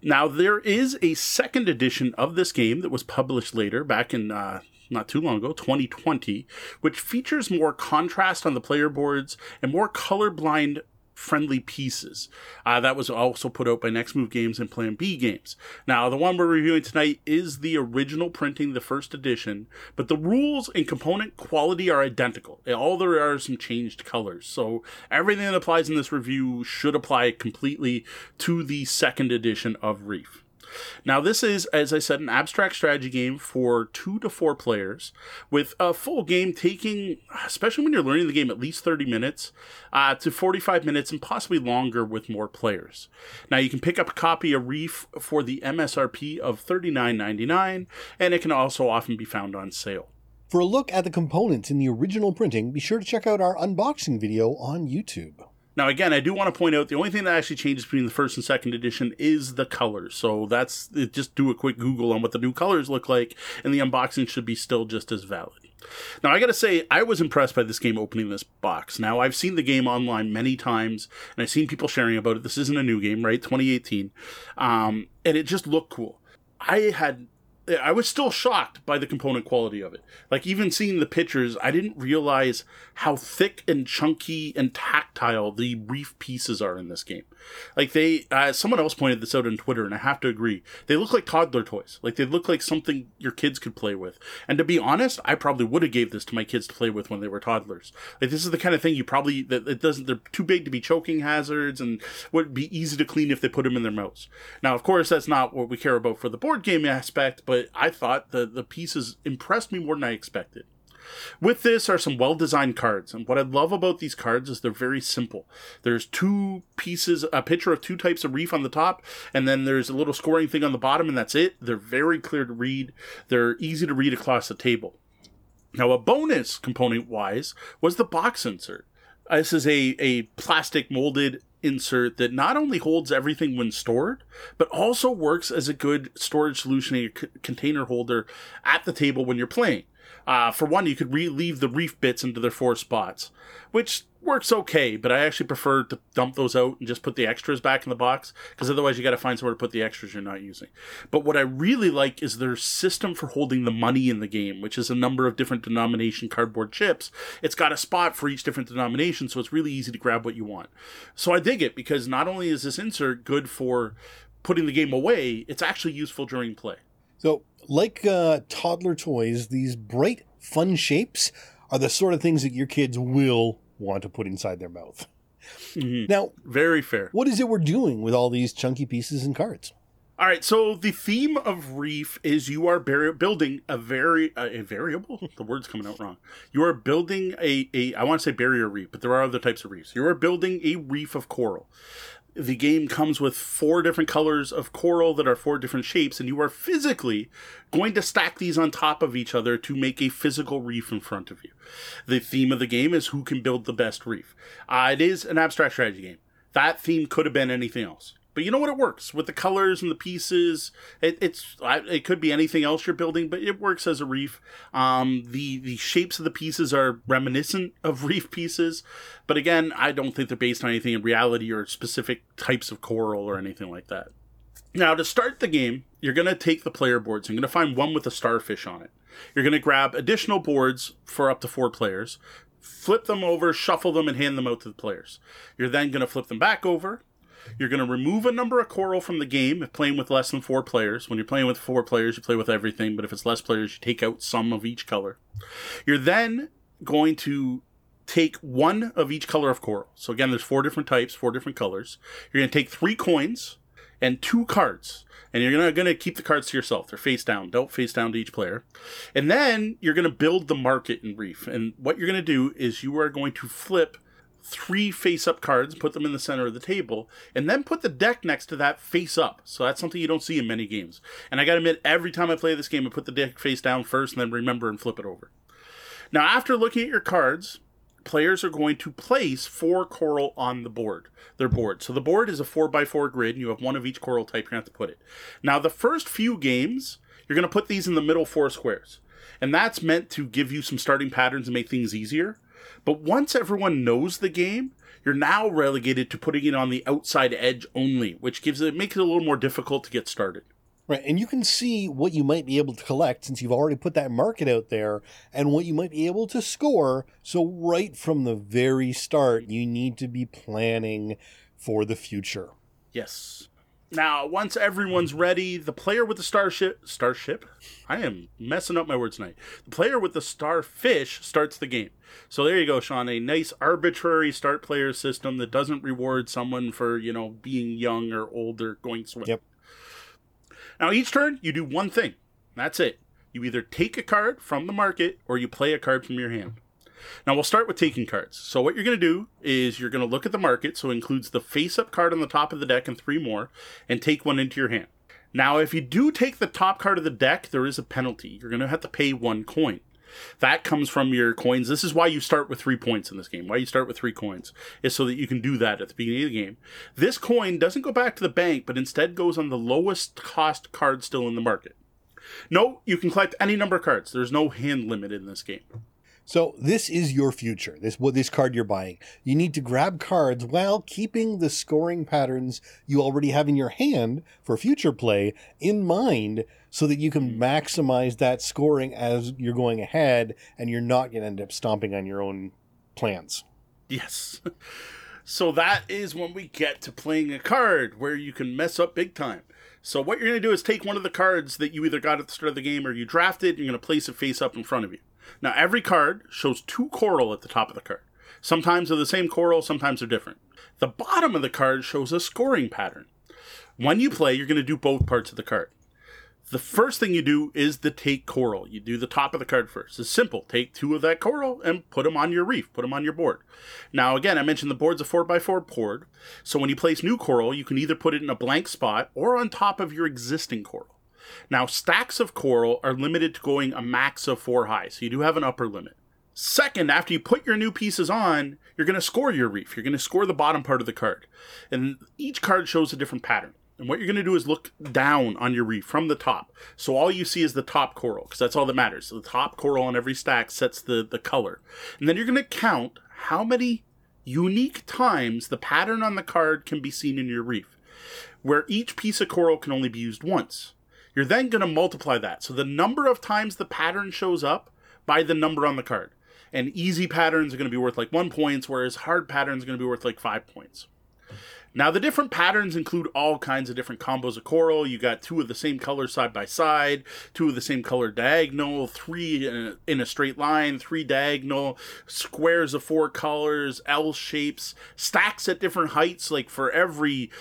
Now, there is a second edition of this game that was published later, back in uh, not too long ago, 2020, which features more contrast on the player boards and more colorblind friendly pieces. Uh, that was also put out by Next Move Games and Plan B Games. Now, the one we're reviewing tonight is the original printing, the first edition, but the rules and component quality are identical. All there are some changed colors. So everything that applies in this review should apply completely to the second edition of Reef. Now, this is, as I said, an abstract strategy game for two to four players, with a full game taking, especially when you're learning the game, at least 30 minutes uh, to 45 minutes and possibly longer with more players. Now, you can pick up a copy of Reef for the MSRP of $39.99, and it can also often be found on sale. For a look at the components in the original printing, be sure to check out our unboxing video on YouTube. Now, again, I do want to point out the only thing that actually changes between the first and second edition is the colors. So that's just do a quick Google on what the new colors look like, and the unboxing should be still just as valid. Now, I got to say, I was impressed by this game opening this box. Now, I've seen the game online many times, and I've seen people sharing about it. This isn't a new game, right? 2018. Um, and it just looked cool. I had I was still shocked by the component quality of it. Like even seeing the pictures, I didn't realize how thick and chunky and tactile the reef pieces are in this game. Like they, uh, someone else pointed this out on Twitter, and I have to agree. They look like toddler toys. Like they look like something your kids could play with. And to be honest, I probably would have gave this to my kids to play with when they were toddlers. Like this is the kind of thing you probably that it doesn't. They're too big to be choking hazards, and would be easy to clean if they put them in their mouths. Now, of course, that's not what we care about for the board game aspect, but but I thought the, the pieces impressed me more than I expected. With this are some well designed cards, and what I love about these cards is they're very simple. There's two pieces, a picture of two types of reef on the top, and then there's a little scoring thing on the bottom, and that's it. They're very clear to read, they're easy to read across the table. Now, a bonus component wise was the box insert. This is a, a plastic molded insert that not only holds everything when stored, but also works as a good storage solution in your c- container holder at the table when you're playing. Uh, for one, you could re- leave the reef bits into their four spots, which works okay, but I actually prefer to dump those out and just put the extras back in the box because otherwise you got to find somewhere to put the extras you're not using. But what I really like is their system for holding the money in the game, which is a number of different denomination cardboard chips. It's got a spot for each different denomination, so it's really easy to grab what you want. So I dig it because not only is this insert good for putting the game away, it's actually useful during play. So, like uh, toddler toys, these bright, fun shapes are the sort of things that your kids will want to put inside their mouth. Mm-hmm. Now, very fair. What is it we're doing with all these chunky pieces and cards? All right, so the theme of Reef is you are bar- building a very uh, a variable. The word's coming out wrong. You are building a a I want to say barrier reef, but there are other types of reefs. You are building a reef of coral the game comes with four different colors of coral that are four different shapes, and you are physically going to stack these on top of each other to make a physical reef in front of you. The theme of the game is who can build the best reef. Uh, it is an abstract strategy game. That theme could have been anything else. But you know what? It works with the colors and the pieces. It, it's it could be anything else you're building, but it works as a reef. Um, the the shapes of the pieces are reminiscent of [LAUGHS] reef pieces, but again, I don't think they're based on anything in reality or specific types of coral or anything like that. Now, to start the game, you're going to take the player boards. You're going to find one with a starfish on it. You're going to grab additional boards for up to four players, flip them over, shuffle them, and hand them out to the players. You're then going to flip them back over, you're going to remove a number of coral from the game if playing with less than four players. When you're playing with four players, you play with everything, but if it's less players, you take out some of each color. You're then going to take one of each color of coral. So again, there's four different types, four different colors. You're going to take three coins and two cards. And you're gonna, gonna keep the cards to yourself. They're face down. Don't face down to each player. And then you're gonna build the market in Reef. And what you're gonna do is you are going to flip three face up cards, put them in the center of the table, and then put the deck next to that face up. So that's something you don't see in many games. And I gotta admit, every time I play this game, I put the deck face down first and then remember and flip it over. Now, after looking at your cards, players are going to place four coral on the board, their board. So the board is a four by four grid, and you have one of each coral type. You're to have to put it. Now, the first few games, you're to put these in the middle four squares, and that's meant to give you some starting patterns and make things easier. But once everyone knows the game, you're now relegated to putting it on the outside edge only, which gives it makes it a little more difficult to get started. Right. And you can see what you might be able to collect since you've already put that market out there and what you might be able to score. So, right from the very start, you need to be planning for the future. Yes. Now, once everyone's ready, the player with the starship starship, I am messing up my words tonight. The player with the starfish starts the game. So there you go, Sean. A nice arbitrary start player system that doesn't reward someone for you know being young or old or going swim. Yep. Now, each turn, you do one thing. That's it. You either take a card from the market or you play a card from your hand. Now, we'll start with taking cards. So, what you're going to do is you're going to look at the market, so it includes the face up card on the top of the deck and three more, and take one into your hand. Now, if you do take the top card of the deck, there is a penalty. You're going to have to pay one coin. That comes from your coins. This is why you start with three points in this game. Why you start with three coins is so that you can do that at the beginning of the game. This coin doesn't go back to the bank, but instead goes on the lowest cost card still in the market. No, you can collect any number of cards. There's no hand limit in this game. So this is your future. This what this card you're buying. You need to grab cards while keeping the scoring patterns you already have in your hand for future play in mind so that you can hmm. maximize that scoring as you're going ahead and you're not going to end up stomping on your own plans. Yes. [LAUGHS] So that is when we get to playing a card where you can mess up big time. So what you're going to do is take one of the cards that you either got at the start of the game or you drafted, and you're going to place it face up in front of you. Now every card shows two coral at the top of the card. Sometimes they're the same coral, sometimes they're different. The bottom of the card shows a scoring pattern. When you play, you're going to do both parts of the card the first thing you do is the take coral. You do the top of the card first. It's simple. Take two of that coral and put them on your reef, put them on your board. Now, again, I mentioned the board's a 4x4 board. So when you place new coral, you can either put it in a blank spot or on top of your existing coral. Now, stacks of coral are limited to going a max of four high, so you do have an upper limit. Second, after you put your new pieces on, you're going to score your reef. You're going to score the bottom part of the card. And each card shows a different pattern. And what you're going to do is look down on your reef from the top. So all you see is the top coral, because that's all that matters. So the top coral on every stack sets the, the color. And then you're going to count how many unique times the pattern on the card can be seen in your reef, where each piece of coral can only be used once. You're then going to multiply that. So the number of times the pattern shows up by the number on the card. And easy patterns are going to be worth like one points, whereas hard patterns are going to be worth like five points. Now, the different patterns include all kinds of different combos of coral. You got two of the same color side by side, two of the same color diagonal, three in a, in a straight line, three diagonal, squares of four colors, L shapes, stacks at different heights. Like for every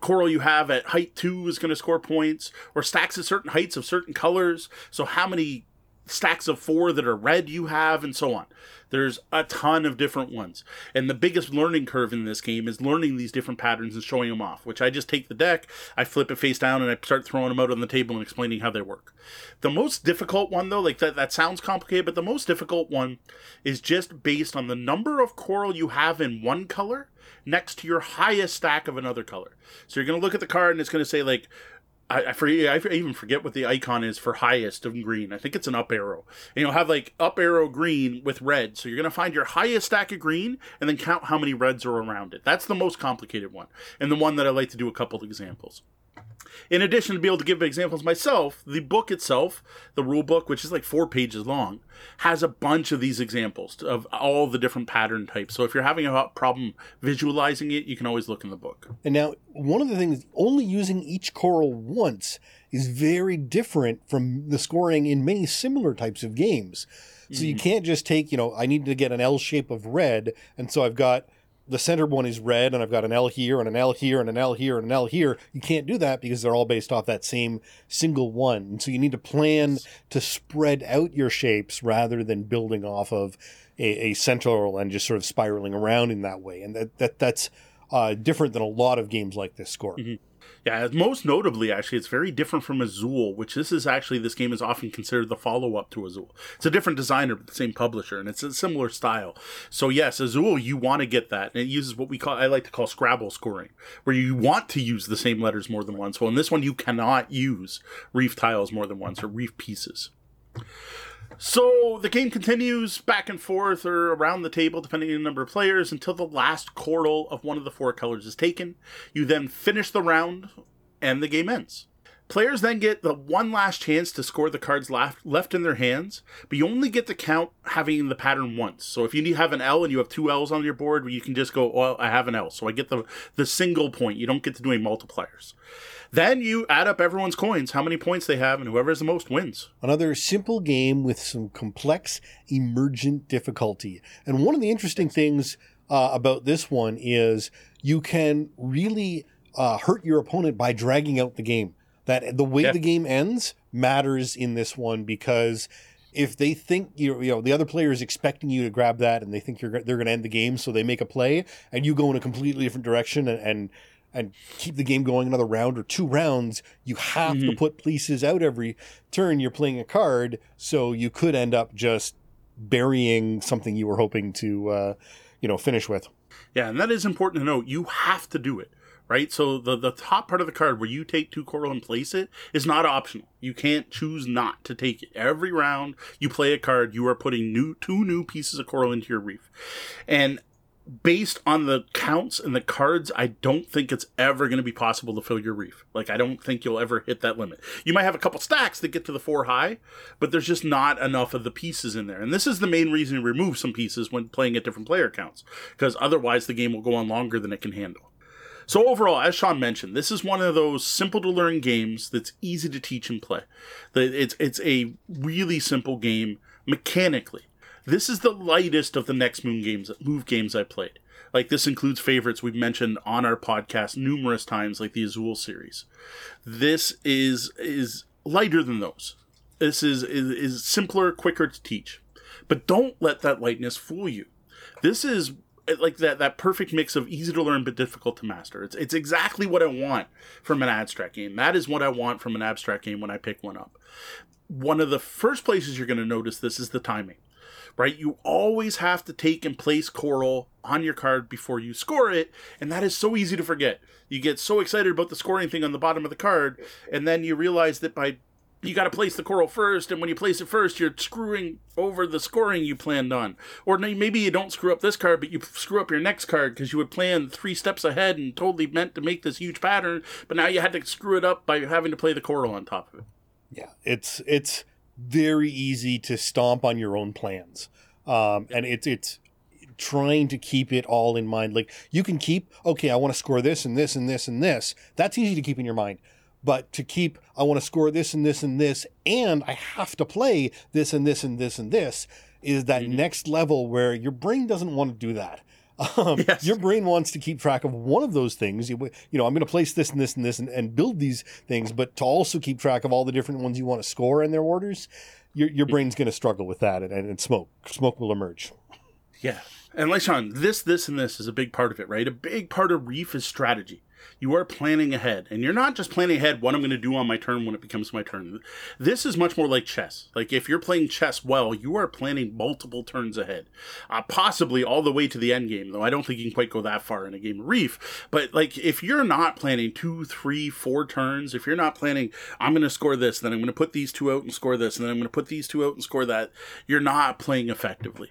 coral you have at height two is going to score points, or stacks at certain heights of certain colors. So, how many stacks of four that are red you have, and so on. There's a ton of different ones. And the biggest learning curve in this game is learning these different patterns and showing them off, which I just take the deck, I flip it face down, and I start throwing them out on the table and explaining how they work. The most difficult one, though, like that, that sounds complicated, but the most difficult one is just based on the number of coral you have in one color next to your highest stack of another color. So you're going to look at the card and it's going to say, like, I, I forget. I even forget what the icon is for highest of green. I think it's an up arrow. And you'll have like up arrow green with red. So you're gonna find your highest stack of green and then count how many reds are around it. That's the most complicated one, and the one that I like to do a couple examples. In addition to be able to give examples myself, the book itself, the rule book, which is like four pages long, has a bunch of these examples of all the different pattern types. So if you're having a problem visualizing it, you can always look in the book. And now, one of the things, only using each coral once is very different from the scoring in many similar types of games. So mm-hmm. you can't just take, you know, I need to get an L shape of red, and so I've got the center one is red and I've got an L here and an L here and an L here and an L here. You can't do that because they're all based off that same single one. And so you need to plan to spread out your shapes rather than building off of a, a central and just sort of spiraling around in that way. And that, that that's uh, different than a lot of games like this score. Mm-hmm. Yeah, most notably, actually, it's very different from Azul, which this is actually this game is often considered the follow up to Azul. It's a different designer, but the same publisher, and it's a similar style. So yes, Azul, you want to get that, and it uses what we call I like to call Scrabble scoring, where you want to use the same letters more than once. Well, in this one, you cannot use reef tiles more than once or reef pieces. So the game continues back and forth or around the table, depending on the number of players, until the last coral of one of the four colors is taken. You then finish the round, and the game ends. Players then get the one last chance to score the cards left, left in their hands, but you only get to count having the pattern once. So if you have an L and you have two L's on your board, you can just go, well, I have an L. So I get the, the single point. You don't get to do any multipliers. Then you add up everyone's coins, how many points they have, and whoever has the most wins. Another simple game with some complex emergent difficulty. And one of the interesting things uh, about this one is you can really uh, hurt your opponent by dragging out the game. That the way yeah. the game ends matters in this one because if they think you you know the other player is expecting you to grab that and they think you're they're going to end the game, so they make a play and you go in a completely different direction and, and and keep the game going another round or two rounds, you have mm-hmm. to put pieces out every turn you're playing a card. So you could end up just burying something you were hoping to, uh, you know, finish with. Yeah, and that is important to note. You have to do it, right? So the the top part of the card where you take two coral and place it is not optional. You can't choose not to take it. Every round you play a card, you are putting new two new pieces of coral into your reef, and based on the counts and the cards, I don't think it's ever going to be possible to fill your reef. Like, I don't think you'll ever hit that limit. You might have a couple stacks that get to the four high, but there's just not enough of the pieces in there. And this is the main reason to remove some pieces when playing at different player counts, because otherwise the game will go on longer than it can handle. So overall, as Sean mentioned, this is one of those simple to learn games that's easy to teach and play. It's it's a really simple game mechanically. This is the lightest of the next Moon games, move games I played. Like this includes favorites we've mentioned on our podcast numerous times, like the Azul series. This is is lighter than those. This is, is is simpler, quicker to teach. But don't let that lightness fool you. This is like that that perfect mix of easy to learn but difficult to master. It's it's exactly what I want from an abstract game. That is what I want from an abstract game when I pick one up. One of the first places you're going to notice this is the timing right? You always have to take and place coral on your card before you score it, and that is so easy to forget. You get so excited about the scoring thing on the bottom of the card, and then you realize that by you got to place the coral first, and when you place it first, you're screwing over the scoring you planned on. Or maybe you don't screw up this card, but you screw up your next card because you had planned three steps ahead and totally meant to make this huge pattern, but now you had to screw it up by having to play the coral on top of it. Yeah, it's it's very easy to stomp on your own plans. Um, and it's it's trying to keep it all in mind. Like you can keep, okay, I want to score this and this and this and this. That's easy to keep in your mind. But to keep, I want to score this and this and this, and I have to play this and this and this and this is that mm-hmm. next level where your brain doesn't want to do that. Um, [LAUGHS] yes. Your brain wants to keep track of one of those things. You, you know, I'm going to place this and this and this and, and, build these things, but to also keep track of all the different ones you want to score in their orders, your, your brain's going to struggle with that, and, and smoke smoke will emerge. Yeah, and like Sean, this, this, and this is a big part of it, right? A big part of Reef is strategy you are planning ahead and you're not just planning ahead what i'm going to do on my turn when it becomes my turn. This is much more like chess. Like if you're playing chess well you are planning multiple turns ahead uh, possibly all the way to the end game though i don't think you can quite go that far in a game of reef but like if you're not planning two three four turns if you're not planning i'm going to score this then i'm going to put these two out and score this and then i'm going to put these two out and score that you're not playing effectively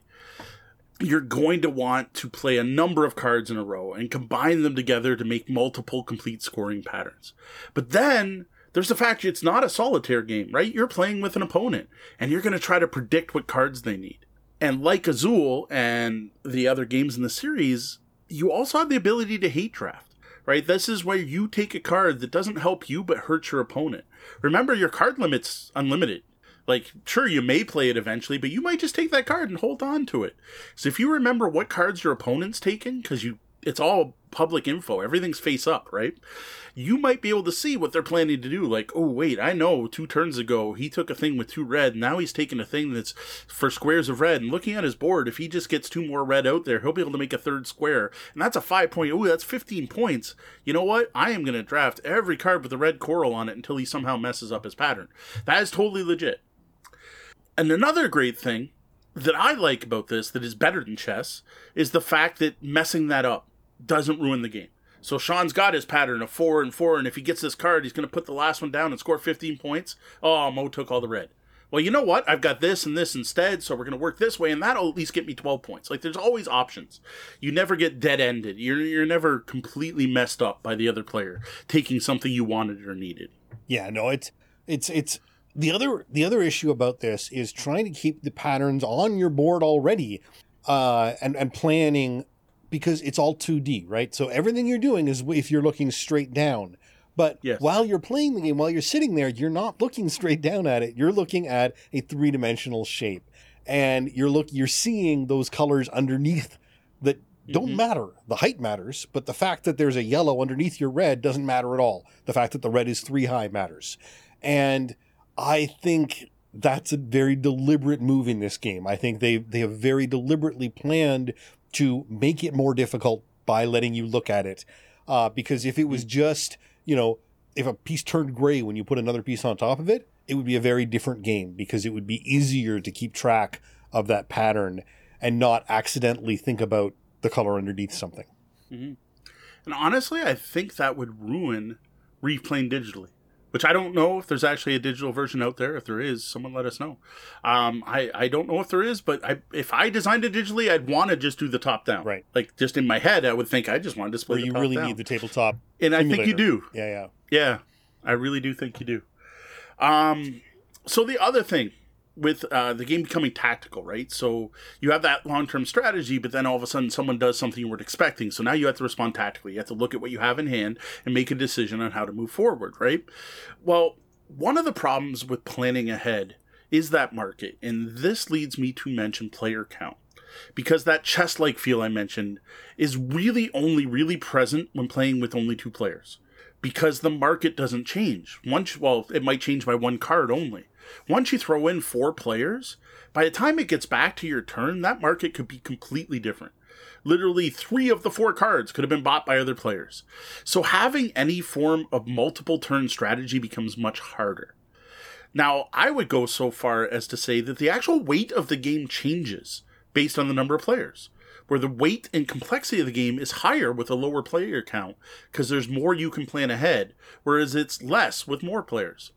you're going to want to play a number of cards in a row and combine them together to make multiple complete scoring patterns. But then there's the fact it's not a solitaire game, right? You're playing with an opponent and you're going to try to predict what cards they need. And like Azul and the other games in the series, you also have the ability to hate draft, right? This is where you take a card that doesn't help you but hurts your opponent. Remember, your card limit's unlimited. Like, sure, you may play it eventually, but you might just take that card and hold on to it. So if you remember what cards your opponent's taken, because you it's all public info, everything's face up, right? You might be able to see what they're planning to do. Like, oh wait, I know two turns ago he took a thing with two red, now he's taking a thing that's for squares of red. And looking at his board, if he just gets two more red out there, he'll be able to make a third square. And that's a five point. Oh, that's fifteen points. You know what? I am gonna draft every card with a red coral on it until he somehow messes up his pattern. That is totally legit. And another great thing that I like about this that is better than chess is the fact that messing that up doesn't ruin the game. So Sean's got his pattern of four and four, and if he gets this card, he's going to put the last one down and score 15 points. Oh, Mo took all the red. Well, you know what? I've got this and this instead, so we're going to work this way, and that'll at least get me 12 points. Like, there's always options. You never get dead ended. You're, you're never completely messed up by the other player taking something you wanted or needed. Yeah, no, it's it's it's the other the other issue about this is trying to keep the patterns on your board already uh, and and planning because it's all 2D, right? So everything you're doing is if you're looking straight down. But Yes. while you're playing the game, while you're sitting there, you're not looking straight down at it. You're looking at a three-dimensional shape, and you're look you're seeing those colors underneath that don't matter. The height matters, but the fact that there's a yellow underneath your red doesn't matter at all. The fact that the red is three high matters, and I think that's a very deliberate move in this game. I think they they have very deliberately planned to make it more difficult by letting you look at it. Uh, because if it was just you know if a piece turned gray when you put another piece on top of it, it would be a very different game because it would be easier to keep track of that pattern and not accidentally think about the color underneath something. And honestly, I think that would ruin Reef playing digitally. Which I don't know if there's actually a digital version out there. If there is, someone let us know. Um, I, I don't know if there is, but I, if I designed it digitally, I'd want to just do the top down. Right. Like just in my head, I would think I just want to display Where you really down. need the tabletop. and I think you do. Yeah, yeah. Yeah, I really do think you do. Um, so the other thing with uh, the game becoming tactical, right? So you have that long term strategy, but then all of a sudden someone does something you weren't expecting. So now you have to respond tactically. You have to look at what you have in hand and make a decision on how to move forward, right? Well, one of the problems with planning ahead is that market, and this leads me to mention player count. Because that chess like feel I mentioned is really only really present when playing with only two players because the market doesn't change. Once, well, it might change by one card only. Once you throw in four players, by the time it gets back to your turn, that market could be completely different. Literally, three of the four cards could have been bought by other players. So, having any form of multiple turn strategy becomes much harder. Now, I would go so far as to say that the actual weight of the game changes based on the number of players, where the weight and complexity of the game is higher with a lower player count because there's more you can plan ahead, whereas it's less with more players.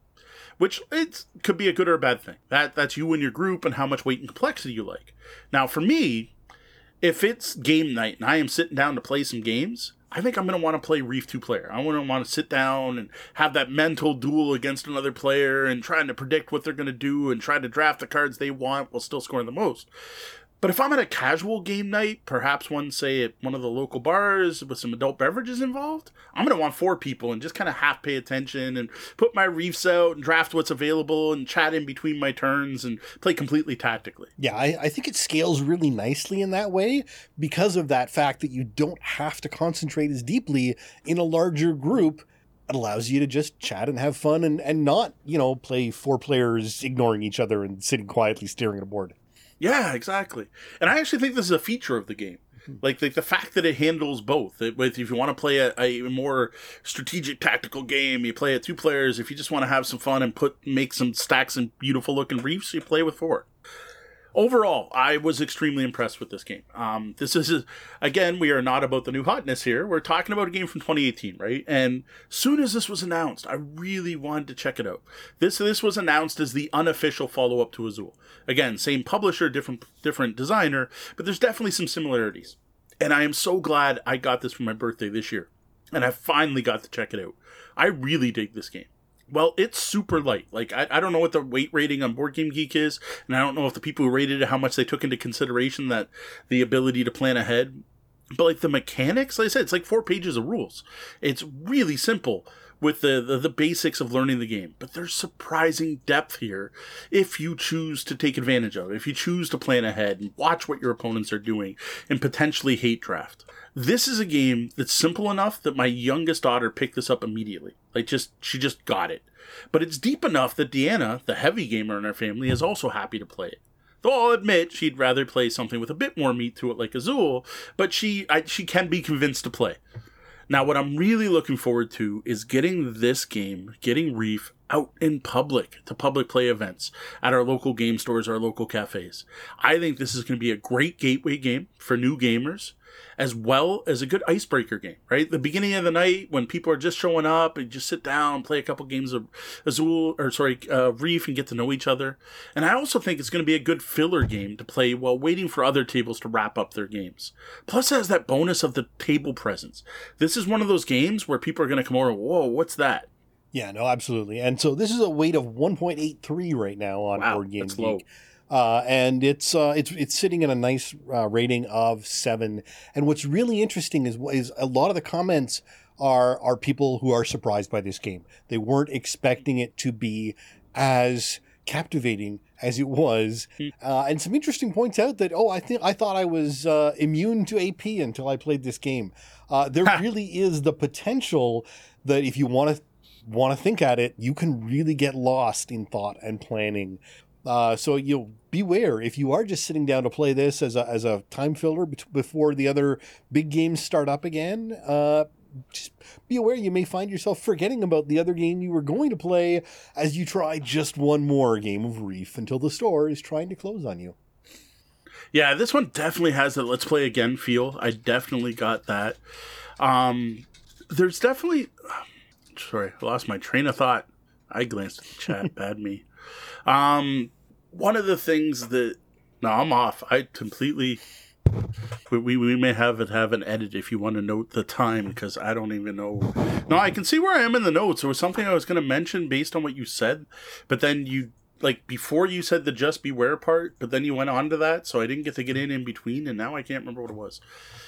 Which it could be a good or a bad thing. That that's you and your group and how much weight and complexity you like. Now, for me, if it's game night and I am sitting down to play some games, I think I'm going to want to play Reef two player. I want to want to sit down and have that mental duel against another player and trying to predict what they're going to do and try to draft the cards they want while still scoring the most. But if I'm at a casual game night, perhaps one say at one of the local bars with some adult beverages involved, I'm gonna want four people and just kind of half pay attention and put my reefs out and draft what's available and chat in between my turns and play completely tactically. Yeah, I, I think it scales really nicely in that way because of that fact that you don't have to concentrate as deeply in a larger group. It allows you to just chat and have fun and, and not, you know, play four players ignoring each other and sitting quietly staring at a board. Yeah, exactly. And I actually think this is a feature of the game. Hmm. Like, like the fact that it handles both. It, if you want to play a, a more strategic tactical game, you play it two players. If you just want to have some fun and put make some stacks and beautiful looking reefs, you play with four. Overall, I was extremely impressed with this game. Um, this is again, we are not about the new hotness here. We're talking about a game from 2018, right? And soon as this was announced, I really wanted to check it out. This this was announced as the unofficial follow up to Azul. Again, same publisher, different different designer, but there's definitely some similarities. And I am so glad I got this for my birthday this year, and I finally got to check it out. I really dig this game. Well, it's super light. Like I, I don't know what the weight rating on Board Game Geek is, and I don't know if the people who rated it how much they took into consideration that the ability to plan ahead. But like the mechanics, like I said, it's like four pages of rules. It's really simple with the, the, the basics of learning the game. But there's surprising depth here if you choose to take advantage of it, if you choose to plan ahead and watch what your opponents are doing and potentially hate draft. This is a game that's simple enough that my youngest daughter picked this up immediately. Like just she just got it. But it's deep enough that Deanna, the heavy gamer in our family, is also happy to play it. Though I'll admit she'd rather play something with a bit more meat to it like Azul, but she I, she can be convinced to play. Now, what I'm really looking forward to is getting this game, getting Reef out in public to public play events at our local game stores, our local cafes. I think this is going to be a great gateway game for new gamers as well as a good icebreaker game, right? The beginning of the night when people are just showing up and just sit down, play a couple games of Azul or sorry, uh, Reef and get to know each other. And I also think it's going to be a good filler game to play while waiting for other tables to wrap up their games. Plus, it has that bonus of the table presence. This is one of those games where people are going to come over, whoa, what's that? Yeah, no, absolutely. And so this is a weight of 1.83 right now on Wow, Board Game Geek. low. Uh, and it's uh, it's it's sitting in a nice uh, rating of seven. And what's really interesting is is a lot of the comments are are people who are surprised by this game. They weren't expecting it to be as captivating as it was, uh, and some interesting points out that oh, I think I thought I was uh, immune to AP until I played this game. Uh, there really is the potential that if you want to want to think at it, you can really get lost in thought and planning. Uh, so you know, beware if you are just sitting down to play this as a as a time filler bet- before the other big games start up again. Uh, just be aware you may find yourself forgetting about the other game you were going to play as you try just one more game of Reef until the store is trying to close on you. Yeah, this one definitely has a let's play again feel. I definitely got that. Um, there's definitely. [SIGHS] Sorry, I lost my train of thought. I glanced at the chat. [LAUGHS] Bad me. Um, one of the things that no, I'm off. I completely. We, we, we may have it have an edit if you want to note the time because I don't even know. No, I can see where I am in the notes. There was something I was going to mention based on what you said, but then you like before you said the just beware part, but then you went on to that, so I didn't get to get in in between, and now I can't remember what it was.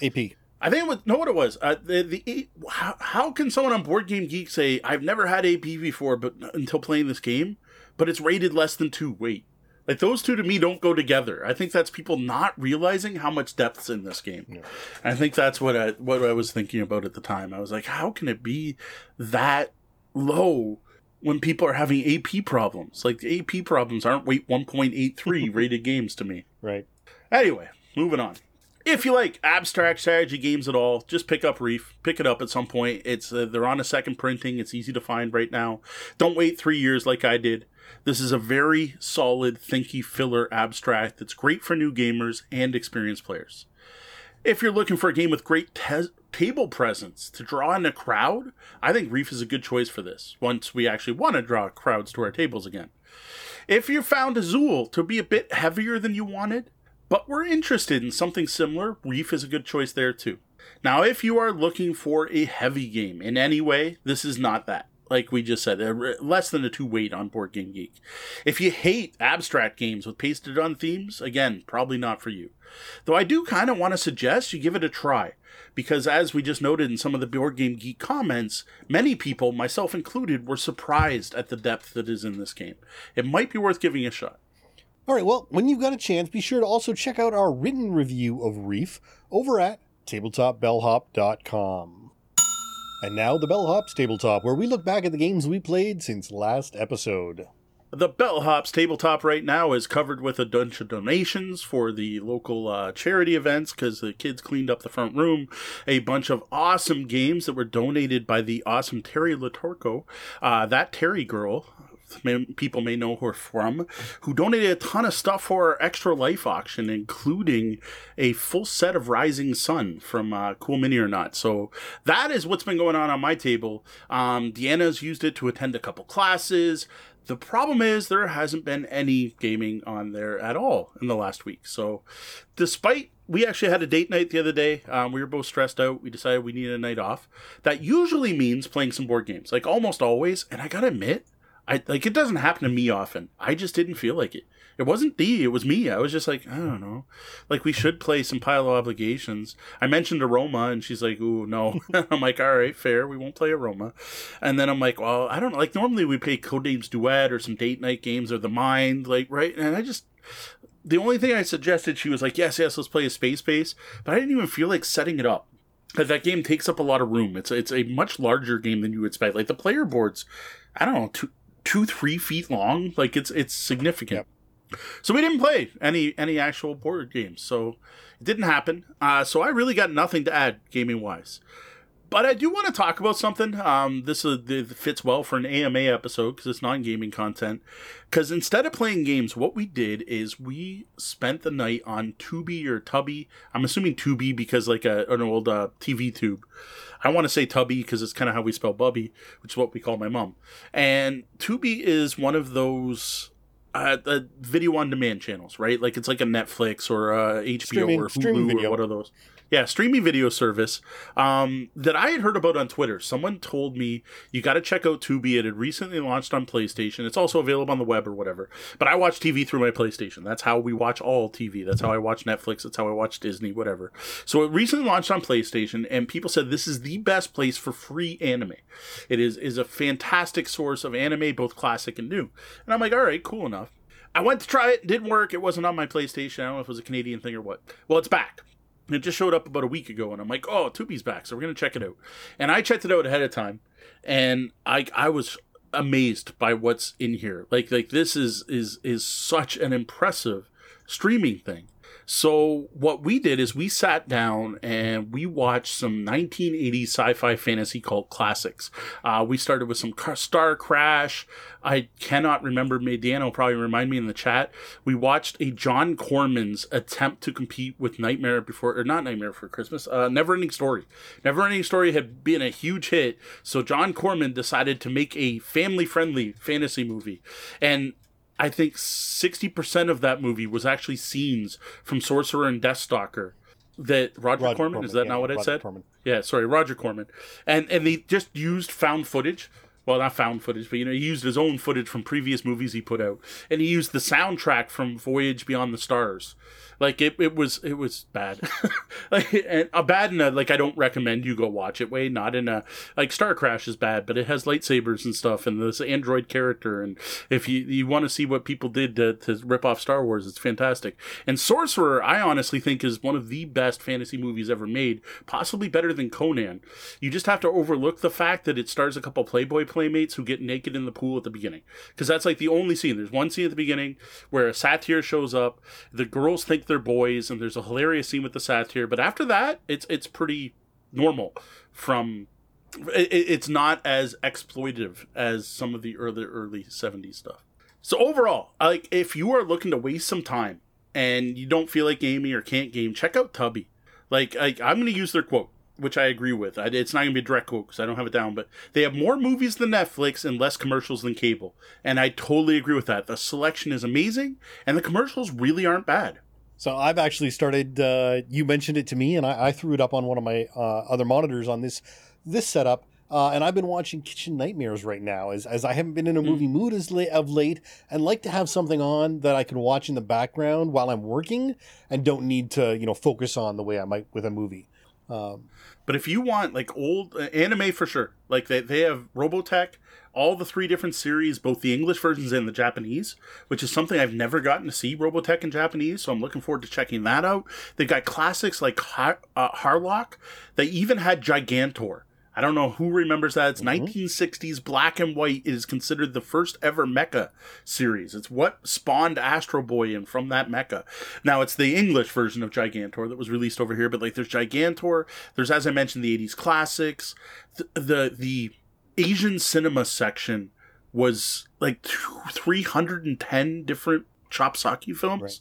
AP. I think it was know what it was. Uh, the the how, how can someone on Board Game Geek say I've never had AP before, but until playing this game, but it's rated less than two? Wait, like those two to me don't go together. I think that's people not realizing how much depth's in this game. I think that's what I what I was thinking about at the time. I was like, how can it be that low? When people are having AP problems, like the AP problems aren't weight 1.83 [LAUGHS] rated games to me. Right. Anyway, moving on. If you like abstract strategy games at all, just pick up Reef. Pick it up at some point. It's uh, they're on a second printing. It's easy to find right now. Don't wait three years like I did. This is a very solid, thinky filler abstract that's great for new gamers and experienced players. If you're looking for a game with great te- table presence to draw in a crowd, I think Reef is a good choice for this. Once we actually want to draw crowds to our tables again. If you found Azul to be a bit heavier than you wanted, but we're interested in something similar, Reef is a good choice there too. Now, if you are looking for a heavy game in any way, this is not that. Like we just said, uh, less than a two weight on Board Game Geek. If you hate abstract games with pasted on themes, again, probably not for you. Though I do kind of want to suggest you give it a try, because as we just noted in some of the Board Game Geek comments, many people, myself included, were surprised at the depth that is in this game. It might be worth giving a shot. All right, well, when you've got a chance, be sure to also check out our written review of Reef over at tabletopbellhop.com. And now the Bellhop's Tabletop, where we look back at the games we played since last episode. The Bellhops tabletop right now is covered with a bunch of donations for the local uh, charity events because the kids cleaned up the front room. A bunch of awesome games that were donated by the awesome Terry Latorco. Uh, that Terry girl may, people may know her from, who donated a ton of stuff for our Extra Life auction, including a full set of Rising Sun from uh, Cool Mini or Not. So that is what's been going on on my table. Um, Deanna's used it to attend a couple classes. The problem is there hasn't been any gaming on there at all in the last week. So, despite we actually had a date night the other day, um, we were both stressed out. We decided we needed a night off. That usually means playing some board games, like almost always. And I gotta admit, I like it doesn't happen to me often. I just didn't feel like it. It wasn't D, it was me. I was just like, I don't know. Like we should play some pile of obligations. I mentioned Aroma and she's like, ooh, no. [LAUGHS] I'm like, all right, fair, we won't play Aroma. And then I'm like, well, I don't know. Like normally we play Codenames Duet or some date night games or the mind, like right? And I just the only thing I suggested, she was like, yes, yes, let's play a space base. But I didn't even feel like setting it up. Because that game takes up a lot of room. It's it's a much larger game than you would expect. Like the player boards, I don't know, two, two three feet long. Like it's it's significant. Yep. So we didn't play any any actual board games. So it didn't happen. Uh, so I really got nothing to add gaming wise. But I do want to talk about something. Um, this is, fits well for an AMA episode because it's non gaming content. Because instead of playing games, what we did is we spent the night on Tubi or Tubby. I'm assuming Tubi because like a, an old uh, TV tube. I want to say Tubby because it's kind of how we spell Bubby, which is what we call my mom. And Tubi is one of those uh, the video on demand channels, right? Like it's like a Netflix or HBO streaming, or Hulu or what are those? Yeah, streaming video service um, that I had heard about on Twitter. Someone told me you got to check out Tubi. It had recently launched on PlayStation. It's also available on the web or whatever. But I watch TV through my PlayStation. That's how we watch all TV. That's how I watch Netflix. That's how I watch Disney, whatever. So it recently launched on PlayStation, and people said this is the best place for free anime. It is is a fantastic source of anime, both classic and new. And I'm like, all right, cool enough. I went to try it, didn't work. It wasn't on my PlayStation. I don't know if it was a Canadian thing or what. Well, it's back. It just showed up about a week ago, and I'm like, oh, Tubi's back, so we're gonna check it out. And I checked it out ahead of time, and I I was amazed by what's in here. Like like this is is is such an impressive streaming thing. So what we did is we sat down and we watched some 1980s sci-fi fantasy cult classics. Uh, we started with some Starcrash. I cannot remember. Will probably remind me in the chat. We watched a John Corman's attempt to compete with Nightmare Before, or not Nightmare for Christmas, uh, Neverending Story. Neverending Story had been a huge hit, so John Corman decided to make a family-friendly fantasy movie, and I think 60% of that movie was actually scenes from Sorcerer and Deathstalker that Roger, Roger Corman, Corman, is that yeah, not what Roger it said? Corman. Yeah, sorry, Roger Corman. And and they just used found footage. Well, not found footage, but you know, he used his own footage from previous movies he put out. And he used the soundtrack from Voyage Beyond the Stars. Like it, it was it was bad, [LAUGHS] like and a bad in a like I don't recommend you go watch it way. Not in a like Starcrash is bad, but it has lightsabers and stuff and this android character. And if you you want to see what people did to, to rip off Star Wars, it's fantastic. And Sorcerer, I honestly think is one of the best fantasy movies ever made, possibly better than Conan. You just have to overlook the fact that it stars a couple Playboy playmates who get naked in the pool at the beginning, because that's like the only scene. There's one scene at the beginning where a satyr shows up. The girls think they're boys, and there's a hilarious scene with the satyr. But after that, it's it's pretty normal. From it, it's not as exploitative as some of the early early '70s stuff. So overall, like if you are looking to waste some time and you don't feel like gaming or can't game, check out Tubby. Like, like I'm going to use their quote which I agree with. It's not going to be a direct quote because I don't have it down, but they have more movies than Netflix and less commercials than cable. And I totally agree with that. The selection is amazing, and the commercials really aren't bad. So I've actually started. Uh, you mentioned it to me, and I, I, threw it up on one of my uh, other monitors on this this setup. Uh, and I've been watching Kitchen Nightmares right now, as, as I haven't been in a movie mood as late, of late, and like to have something on that I can watch in the background while I'm working, and don't need to you know focus on the way I might with a movie. Um, but if you want like old uh, anime for sure, like they, they have Robotech, all the three different series, both the English versions and the Japanese, which is something I've never gotten to see Robotech in Japanese, so I'm looking forward to checking that out. They've got classics like Har- uh, Harlock. They even had Gigantor I don't know who remembers that. It's mm-hmm. 1960s black and white. It is considered the first ever mecha series. It's what spawned Astro Boy and from that mecha. Now it's the English version of Gigantor that was released over here, but like there's Gigantor, there's as I mentioned the 80s classics, the the, the Asian cinema section was like three hundred and ten different chop socky films. Right.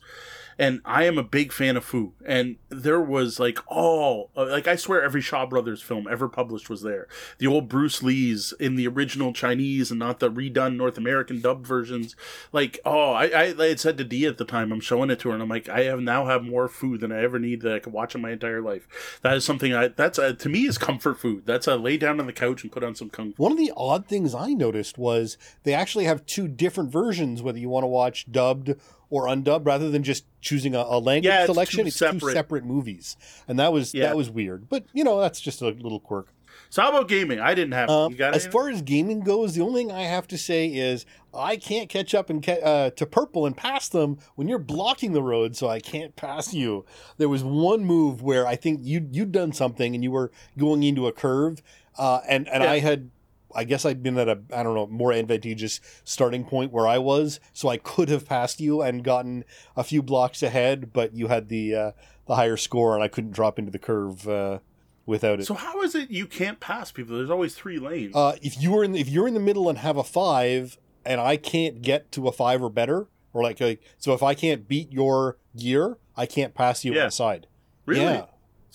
And I am a big fan of Fu, and there was like all uh, like I swear every Shaw Brothers film ever published was there. The old Bruce Lee's in the original Chinese and not the redone North American dubbed versions. Like oh, I I, I had said to Dee at the time, I'm showing it to her, and I'm like, I have now have more food than I ever need that I could watch in my entire life. That is something I that's a, to me is comfort food. That's a lay down on the couch and put on some kung fu. One of the odd things I noticed was they actually have two different versions, whether you want to watch dubbed or undubbed, rather than just choosing a, a language Yeah, it's selection. two it's two separate- separate movies, and that was Yeah. that was weird. But you know, that's just a little quirk. So how about gaming? I didn't have. Um, you got as far as gaming goes, the only thing I have to say is I can't catch up and ca- uh, to purple and pass them when you're blocking the road, so I can't pass you. There was one move where I think you you'd done something and you were going into a curve, uh, and and Yeah. I had. I guess I'd been at a I don't know more advantageous starting point where I was, so I could have passed you and gotten a few blocks ahead, but you had the uh, the higher score and I couldn't drop into the curve uh, without it. So how is it you can't pass people? There's always three lanes. Uh, if you were in, if you're in the middle and have a five, and I can't get to a five or better, or like, like so, if I can't beat your gear, I can't pass you Yeah. on the side. really? Yeah.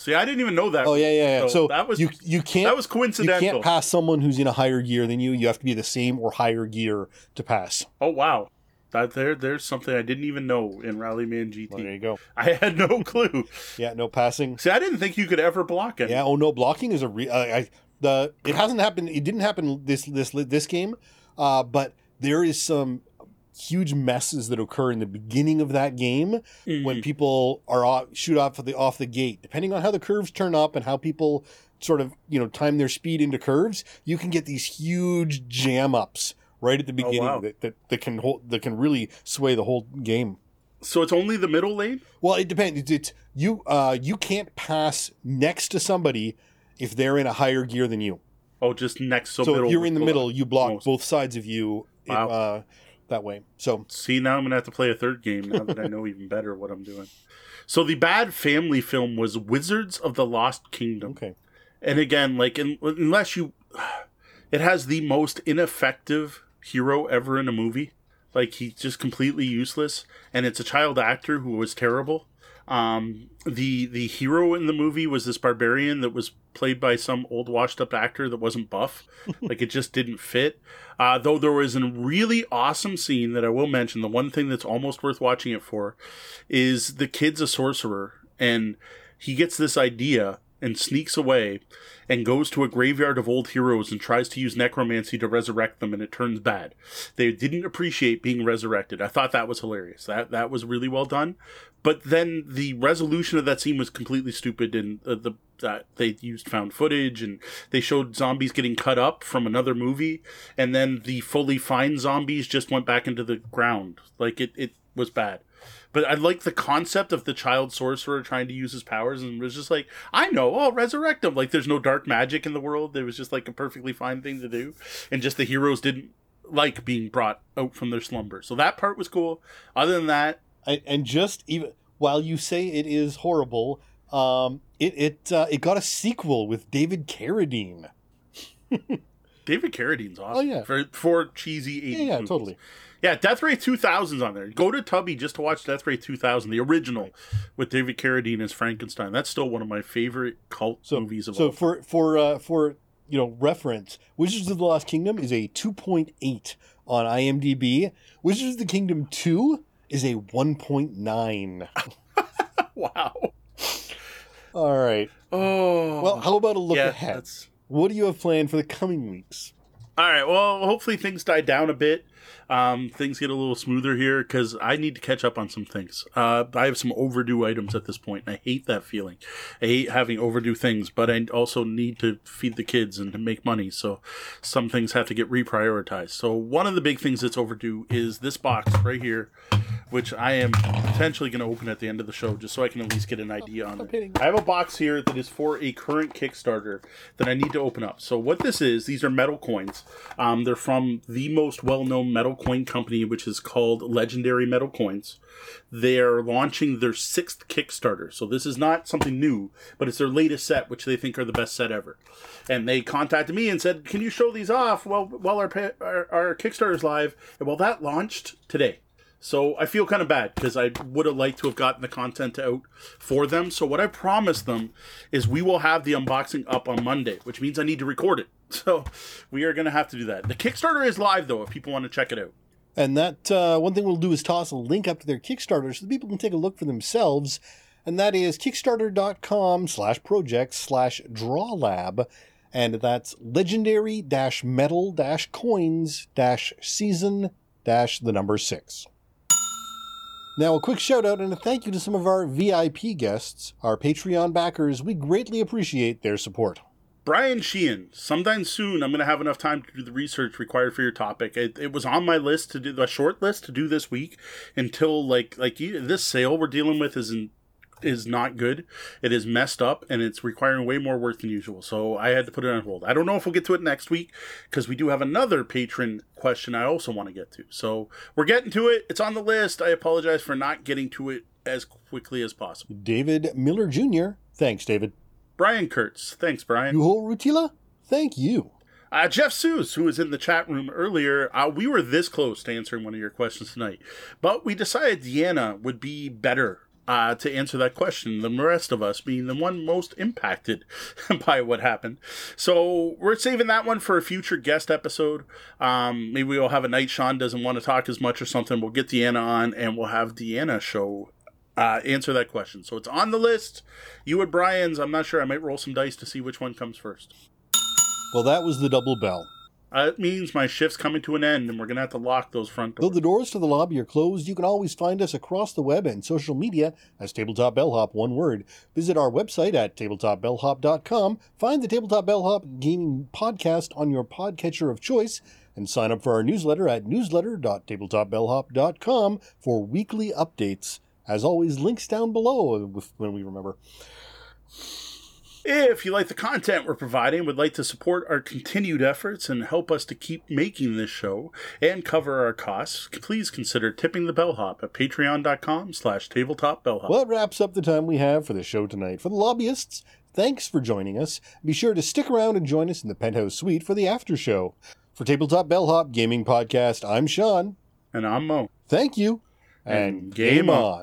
See, I didn't even know that. Oh yeah, yeah, yeah. So So, that was- you you can't that was coincidental. you can't pass someone who's in a higher gear than you. You have to be the same or higher gear to pass. Oh wow, that there there's something I didn't even know in Rallyman GT. Well, there you go. [LAUGHS] I had no clue. Yeah, no passing. See, I didn't think you could ever block it. Yeah. Oh no, blocking is a re- uh, I, the it hasn't happened. It didn't happen this this this game, uh, but there is some huge messes that occur in the beginning of that game Mhm. when people are off, shoot off the off the gate. Depending on how the curves turn up and how people sort of you know time their speed into curves, you can get these huge jam ups right at the beginning wow. that, that that can hold that can really sway the whole game. So it's only the middle lane. Well, it depends. It's, it's you. Uh, you can't pass next to somebody if they're in a higher gear than you. Oh, just next. So, So, middle if you're in the middle, you block most. both sides of you. it- uh, that way. So See, now I'm gonna have to play a third game now that I know even better what I'm doing. So the bad family film was Wizards of the Lost Kingdom. okay. And again, like in, unless you, [SIGHS] it has the most ineffective hero ever in a movie. Like he's just completely useless, and it's a child actor who was terrible. Um, the the hero in the movie was this barbarian that was played by some old washed up actor that wasn't buff. [LAUGHS] like it just didn't fit. Uh, though there was a really awesome scene that I will mention. The one thing that's almost worth watching it for is the kid's a sorcerer, and he gets this idea and sneaks away and goes to a graveyard of old heroes and tries to use necromancy to resurrect them and it turns bad. They didn't appreciate being resurrected. I thought that was hilarious. That that was really well done. But then the resolution of that scene was completely stupid and uh, the that they used found footage and they showed zombies getting cut up from another movie and then the fully fine zombies just went back into the ground. Like it it was bad. But I like the concept of the child sorcerer trying to use his powers and was just like, I know, I'll resurrect him. Like there's no dark magic in the world. It was just like a perfectly fine thing to do. And just the heroes didn't like being brought out from their slumber. So that part was cool. Other than that, And, and just even while you say it is horrible, um, it it uh, it got a sequel with David Carradine. [LAUGHS] David Carradine's awesome. Oh, yeah. For for cheesy 80s Yeah, yeah, movies. totally. Yeah, Death Race 2000's on there. Go to Tubi just to watch Death Race 2000, the original with David Carradine as Frankenstein. That's still one of my favorite cult So movies of so all. for for uh, for you know reference, Wizards of the Lost Kingdom is a two point eight on IMDb. Wizards of the Kingdom two is a one point nine. [LAUGHS] wow. All right. Oh. Well, how about a look yeah, ahead? that's What do you have planned for the coming weeks? All right. Well, hopefully things die down a bit. Um, things get a little smoother here because I need to catch up on some things. Uh, I have some overdue items at this point, and I hate that feeling. I hate having overdue things, but I also need to feed the kids and to make money. So some things have to get reprioritized. So one of the big things that's overdue is this box right here, which I am potentially going to open at the end of the show just so I can at least get an idea on it. I have a box here that is for a current Kickstarter that I need to open up. So what this is, these are metal coins. Um, they're from the most well metal coin company, which is called Legendary Metal Coins. They're launching their sixth Kickstarter. So this is not something new, but it's their latest set, which they think are the best set ever. And they contacted me and said, Can you show these off while, while our, our, our Kickstarter's live? And well, that launched today. So I feel kind of bad because I would have liked to have gotten the content out for them. So what I promised them is we will have the unboxing up on Monday, which means I need to record it. [LAUGHS] So we are going to have to do that. The Kickstarter is live though, if people want to check it out. And that uh, one thing we'll do is toss a link up to their Kickstarter so people can take a look for themselves. And that is kickstarter.com slash project slash drawlab. And that's legendary dash metal dash coins dash season dash the number six. Now, a quick shout out and a thank you to some of our VIP guests, our Patreon backers. We greatly appreciate their support. Brian Sheehan, sometime soon I'm going to have enough time to do the research required for your topic. It, it was on my list to do the short list to do this week until like like you, this sale we're dealing with is in is not good. It is messed up and it's requiring way more work than usual. So I had to put it on hold. I don't know if we'll get to it next week because we do have another patron question I also want to get to. So we're getting to it. It's on the list. I apologize for not getting to it as quickly as possible. David Miller Jr. Thanks, David. Brian Kurtz. Thanks, Brian. Yuho Rutila. Thank you. Uh, Jeff Seuss, who was in the chat room earlier, uh, we were this close to answering one of your questions tonight, but we decided Deanna would be better uh, to answer that question than the rest of us, being the one most impacted [LAUGHS] by what happened. So we're saving that one for a future guest episode. Um, maybe we'll have a night Sean doesn't want to talk as much or something. We'll get Deanna on and we'll have Deanna show uh, answer that question. So it's on the list. You and Brian's. I'm not sure. I might roll some dice to see which one comes first. Well, that was the double bell. Uh, it means my shift's coming to an end and we're going to have to lock those front doors. Though the doors to the lobby are closed, you can always find us across the web and social media as Tabletop Bellhop, one word. Visit our website at tabletopbellhop.com, find the Tabletop Bellhop Gaming Podcast on your podcatcher of choice, and sign up for our newsletter at newsletter.tabletopbellhop.com for weekly updates. As always, links down below when we remember. If you like the content we're providing, would like to support our continued efforts and help us to keep making this show and cover our costs, please consider tipping the bellhop at patreon.com slash tabletopbellhop. Well, that wraps up the time we have for the show tonight. For the lobbyists, thanks for joining us. Be sure to stick around and join us in the penthouse suite for the after show. For Tabletop Bellhop Gaming Podcast, I'm Sean. And I'm Mo. Thank you. And game on.